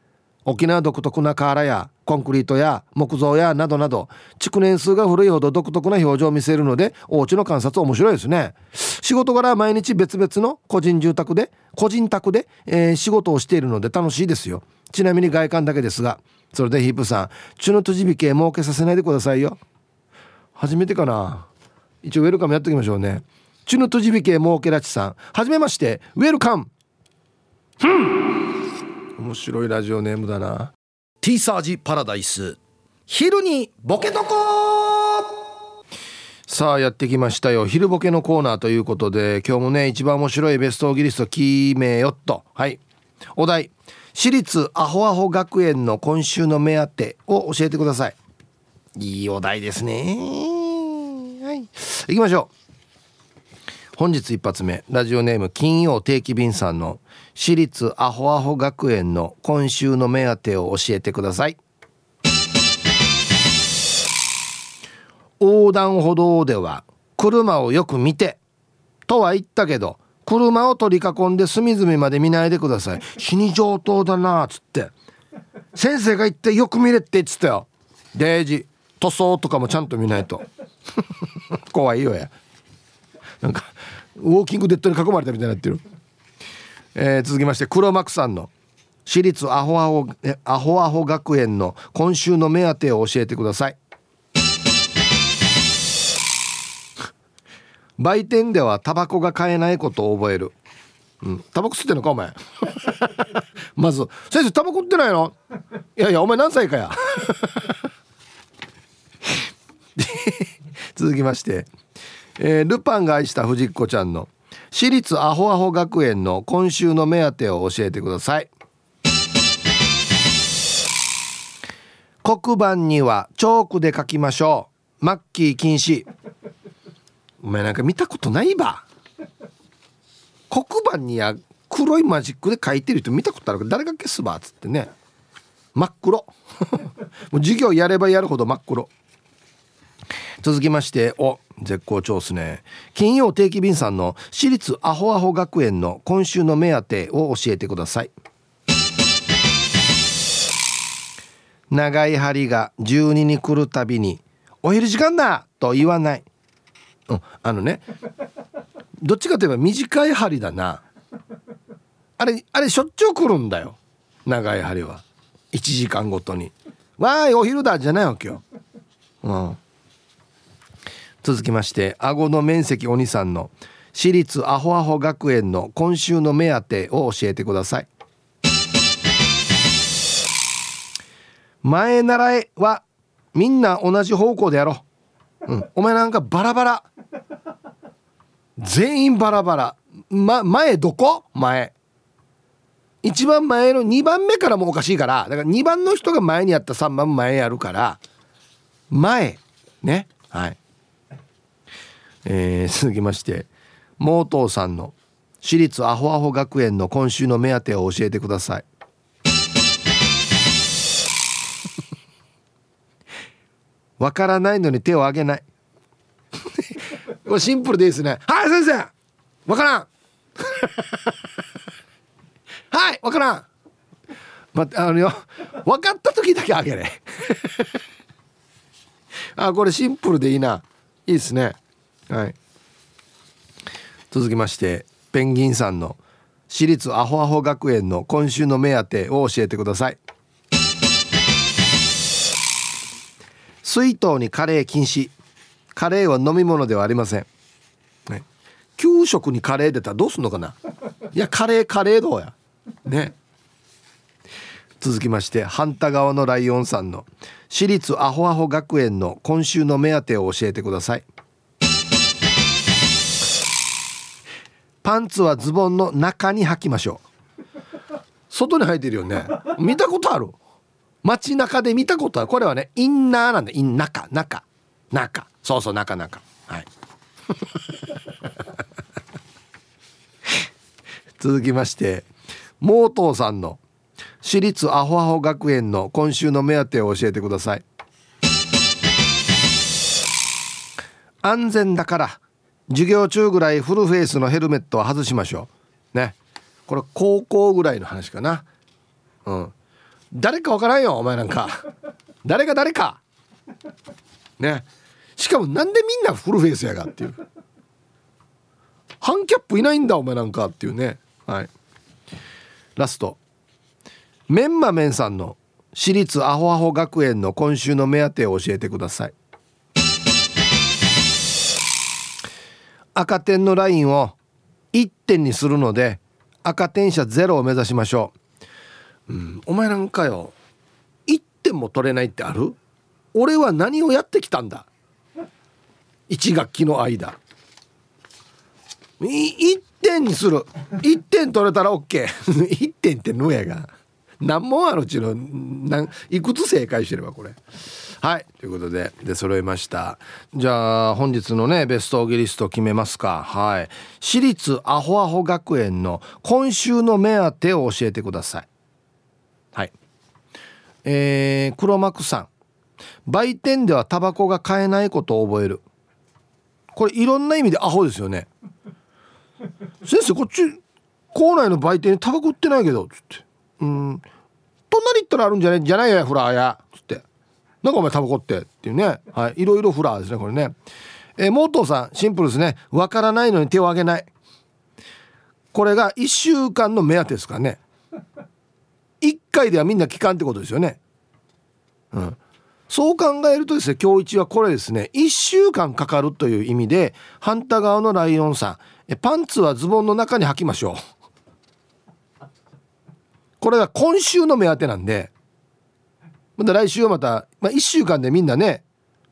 沖縄独特な瓦やコンクリートや木造やなどなど築年数が古いほど独特な表情を見せるのでお家の観察面白いですね。仕事柄毎日別々の個人住宅で個人宅で、えー、仕事をしているので楽しいですよ。ちなみに外観だけですがそれでヒープさん血の閉じ引け設けさせないでくださいよ。初めてかな。一応ウェルカムやっておきましょうね。血の閉じ引け設けらちさんはじめましてウェルカム。面白いラジオネームだな。ティーサージパラダイス。昼にボケとこさあやってきましたよ。昼ボケのコーナーということで今日もね一番面白いベストギリスト決めよっと。はい。お題。私立アホアホ学園の今週の目当てを教えてください。いいお題ですね。はい。行きましょう。本日一発目。ラジオネーム金曜定期便さんの私立アホアホ学園の今週の目当てを教えてください。横断歩道では車をよく見てとは言ったけど車を取り囲んで隅々まで見ないでください。死に上等だなっつって。先生が言ってよく見れって言ってたよ。デージ塗装とかもちゃんと見ないと。怖いよや。なんかウォーキングデッドに囲まれたみたいになってる、えー、続きまして黒幕さんの私立アホアホアホアホ学園の今週の目当てを教えてください。売店ではタバコが買えないことを覚える。うん。タバコ吸ってんのかお前。まず先生タバコ吸ってないの？いやいやお前何歳かや？続きまして、えー、ルパンが愛した藤子ちゃんの私立アホアホ学園の今週の目当てを教えてください。黒板にはチョークで書きましょう。マッキー禁止。お前なんか見たことないば黒板には黒いマジックで書いてる人見たことあるから誰が消すばっつってね。真っ黒。もう授業やればやるほど真っ黒。続きましてお絶好調っすね。金曜定期便さんの私立アホアホ学園の今週の目当てを教えてください。長い針が12に来るたびに「お昼時間だ!」と言わない、うん、あのねどっちかといえば短い針だな。あれあれしょっちゅう来るんだよ。長い針は。1時間ごとに「わーいお昼だ!」じゃないわけよ、うん、続きまして顎の面積お兄さんの私立アホアホ学園の今週の目当てを教えてください。前習いはみんな同じ方向でやろう、うん、お前なんかバラバラ。全員バラバラ、ま、前どこ？前。一番前の2番目からもおかしいから。だから2番の人が前にやった3番前やるから。前。ね。はい。えー、続きましてモートーさんの私立アホアホ学園の今週の目当てを教えてください。わからないのに手を挙げない。これシンプルでいいですね。はい先生。わからん。はいわからん。まあのよ分かった時だけあげれ。あこれシンプルでいいな。いいですねはい。続きましてペンギンさんの私立アホアホ学園の今週の目当てを教えてください。水筒にカレー禁止。カレーは飲み物ではありません、ね、給食にカレー出たらどうすんのかな？いやカレーカレーどうや？ね。続きまして反対側のライオンさんの私立アホアホ学園の今週の目当てを教えてください。パンツはズボンの中に履きましょう。外に履いてるよね。見たことある？街中で見たことある？これはねインナーなんだ。イン中。中。中。そうそう中中。はい。続きましてモートーさんの私立アホアホ学園の今週の目当てを教えてください。安全だから。授業中ぐらいフルフェイスのヘルメットは外しましょう。ね。これ高校ぐらいの話かな。うん。誰かわからんよお前なんか。誰が誰か。ね。しかもなんでみんなフルフェイスやがっていう。ハンキャップいないんだお前なんかっていうね。はい。ラスト。メンマメンさんの私立アホアホ学園の今週の目当てを教えてください。赤点のラインを1点にするので赤点者ゼロを目指しましょう、うん、お前なんかよ1点も取れないってある？俺は何をやってきたんだ？1学期の間。1点にする。1点取れたら OK1 点ってのやが。何問あるうちの。何いくつ正解してればこれ？はい。ということでで揃いました。じゃあ本日のねベストオギリスト決めますか。はい。私立アホアホ学園の今週の目当てを教えてください。はい。えー、黒幕さん。売店ではタバコが買えないことを覚える。これいろんな意味でアホですよね。先生こっち校内の売店にタバコ売ってないけどつって。うん。隣行ったらあるんじゃないじゃないやフラーや。つって。なんかお前タバコってっていうね。はい。いろいろフラーですねこれね。えー、モートーさんシンプルですね。わからないのに手を挙げない。これが1週間の目当てですかね。1回ではみんな聞かんってことですよね。うん。そう考えるとですね今日一はこれですね。1週間かかるという意味で反対側のライオンさんえパンツはズボンの中に履きましょう。これが今週の目当てなんでまた来週はまた、まあ、1週間でみんなね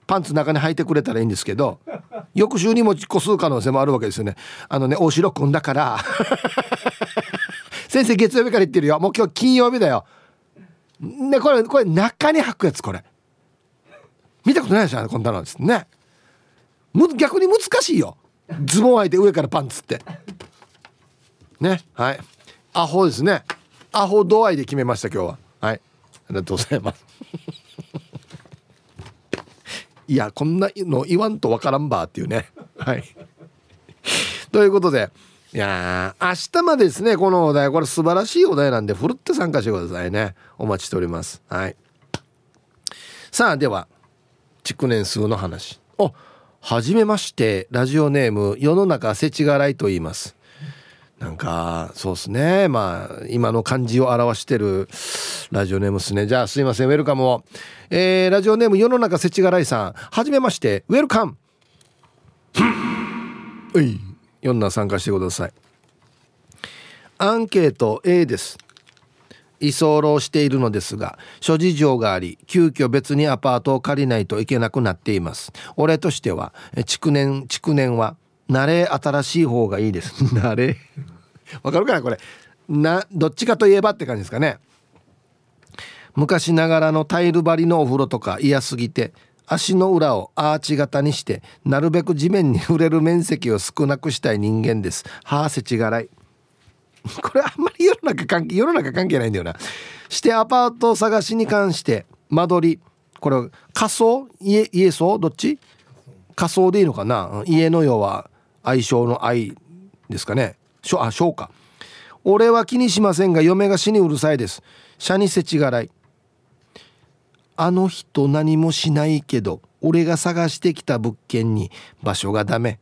パンツ中に履いてくれたらいいんですけど 翌週に持ち越す可能性もあるわけですよね。あのね大城君だから。先生月曜日から言ってるよ。もう今日金曜日だよ。ねこれこれ中に履くやつこれ。見たことないでしょ？こんなのですね。逆に難しいよ。ズボン履いて上からパンツって。ねはい。アホですね。アホ度合いで決めました今日は。はい。ありがとうございます。いやこんなの言わんとわからんばっていうね。はい。ということでいや明日までですねこのお題。これ素晴らしいお題なんでふるって参加してくださいね。お待ちしております。はい。さあでは築年数の話。おはじめまして。ラジオネーム世の中世知辛いと言います。なんかそうですね。まあ今の漢字を表してるラジオネームですね。じゃあすいません。ウェルカムを、えー、ラジオネーム世の中世知辛いさん。はじめまして。ウェルカム。うい。4な参加してください。アンケート A です。居候しているのですが諸事情があり急遽別にアパートを借りないといけなくなっています。俺としては築年築年は慣れ新しい方がいいです。慣れ。わかるかなこれ。などっちかといえばって感じですかね。昔ながらのタイル張りのお風呂とか嫌すぎて足の裏をアーチ型にしてなるべく地面に触れる面積を少なくしたい人間です。はあせちがらい。これあんまり世の中関係世の中関係ないんだよな。してアパート探しに関して間取りこれ仮想？家家層どっち？仮想でいいのかな？家の世は相性の愛ですかね。しょあうか。俺は気にしませんが嫁が死にうるさいです。社にせちがらい。あの人何もしないけど俺が探してきた物件に場所がダメ。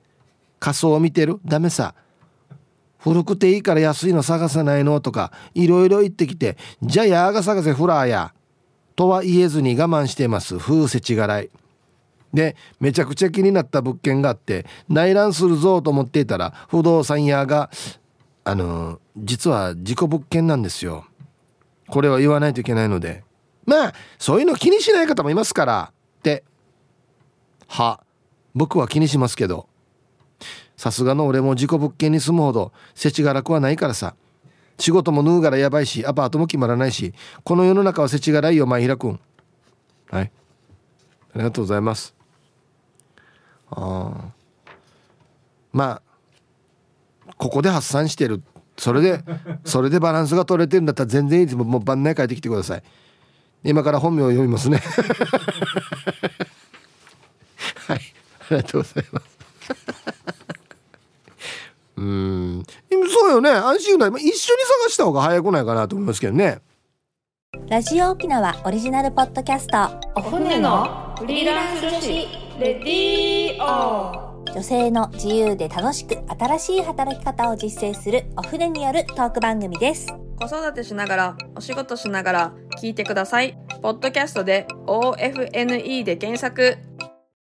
仮想を見てる？ダメさ。古くていいから安いの探さないの？とかいろいろ言ってきてじゃあやが探せフラーや。とは言えずに我慢してます。風せちがらい。でめちゃくちゃ気になった物件があって内覧するぞと思っていたら不動産屋が「あの実は事故物件なんですよ」これは言わないといけないので。まあそういうの気にしない方もいますからっては僕は気にしますけど。さすがの俺も事故物件に住むほど世知辛くはないからさ。仕事も縫うからやばいしアパートも決まらないしこの世の中は世知辛いよ前平君はい。ありがとうございます。あまあここで発散してる。それで それでバランスが取れてるんだったら全然いいですもう晩内帰ってきてください。今から本名を読みますね。はい。ありがとうございます。うん。そうよね。安心ない。一緒に探した方が早くないかなと思いますけどね。ラジオ沖縄オリジナルポッドキャスト。お船のフリーランス女子レディオ女性の自由で楽しく新しい働き方を実践するお船によるトーク番組です。子育てしながらお仕事しながら聞いてください。ポッドキャストで OFNE で検索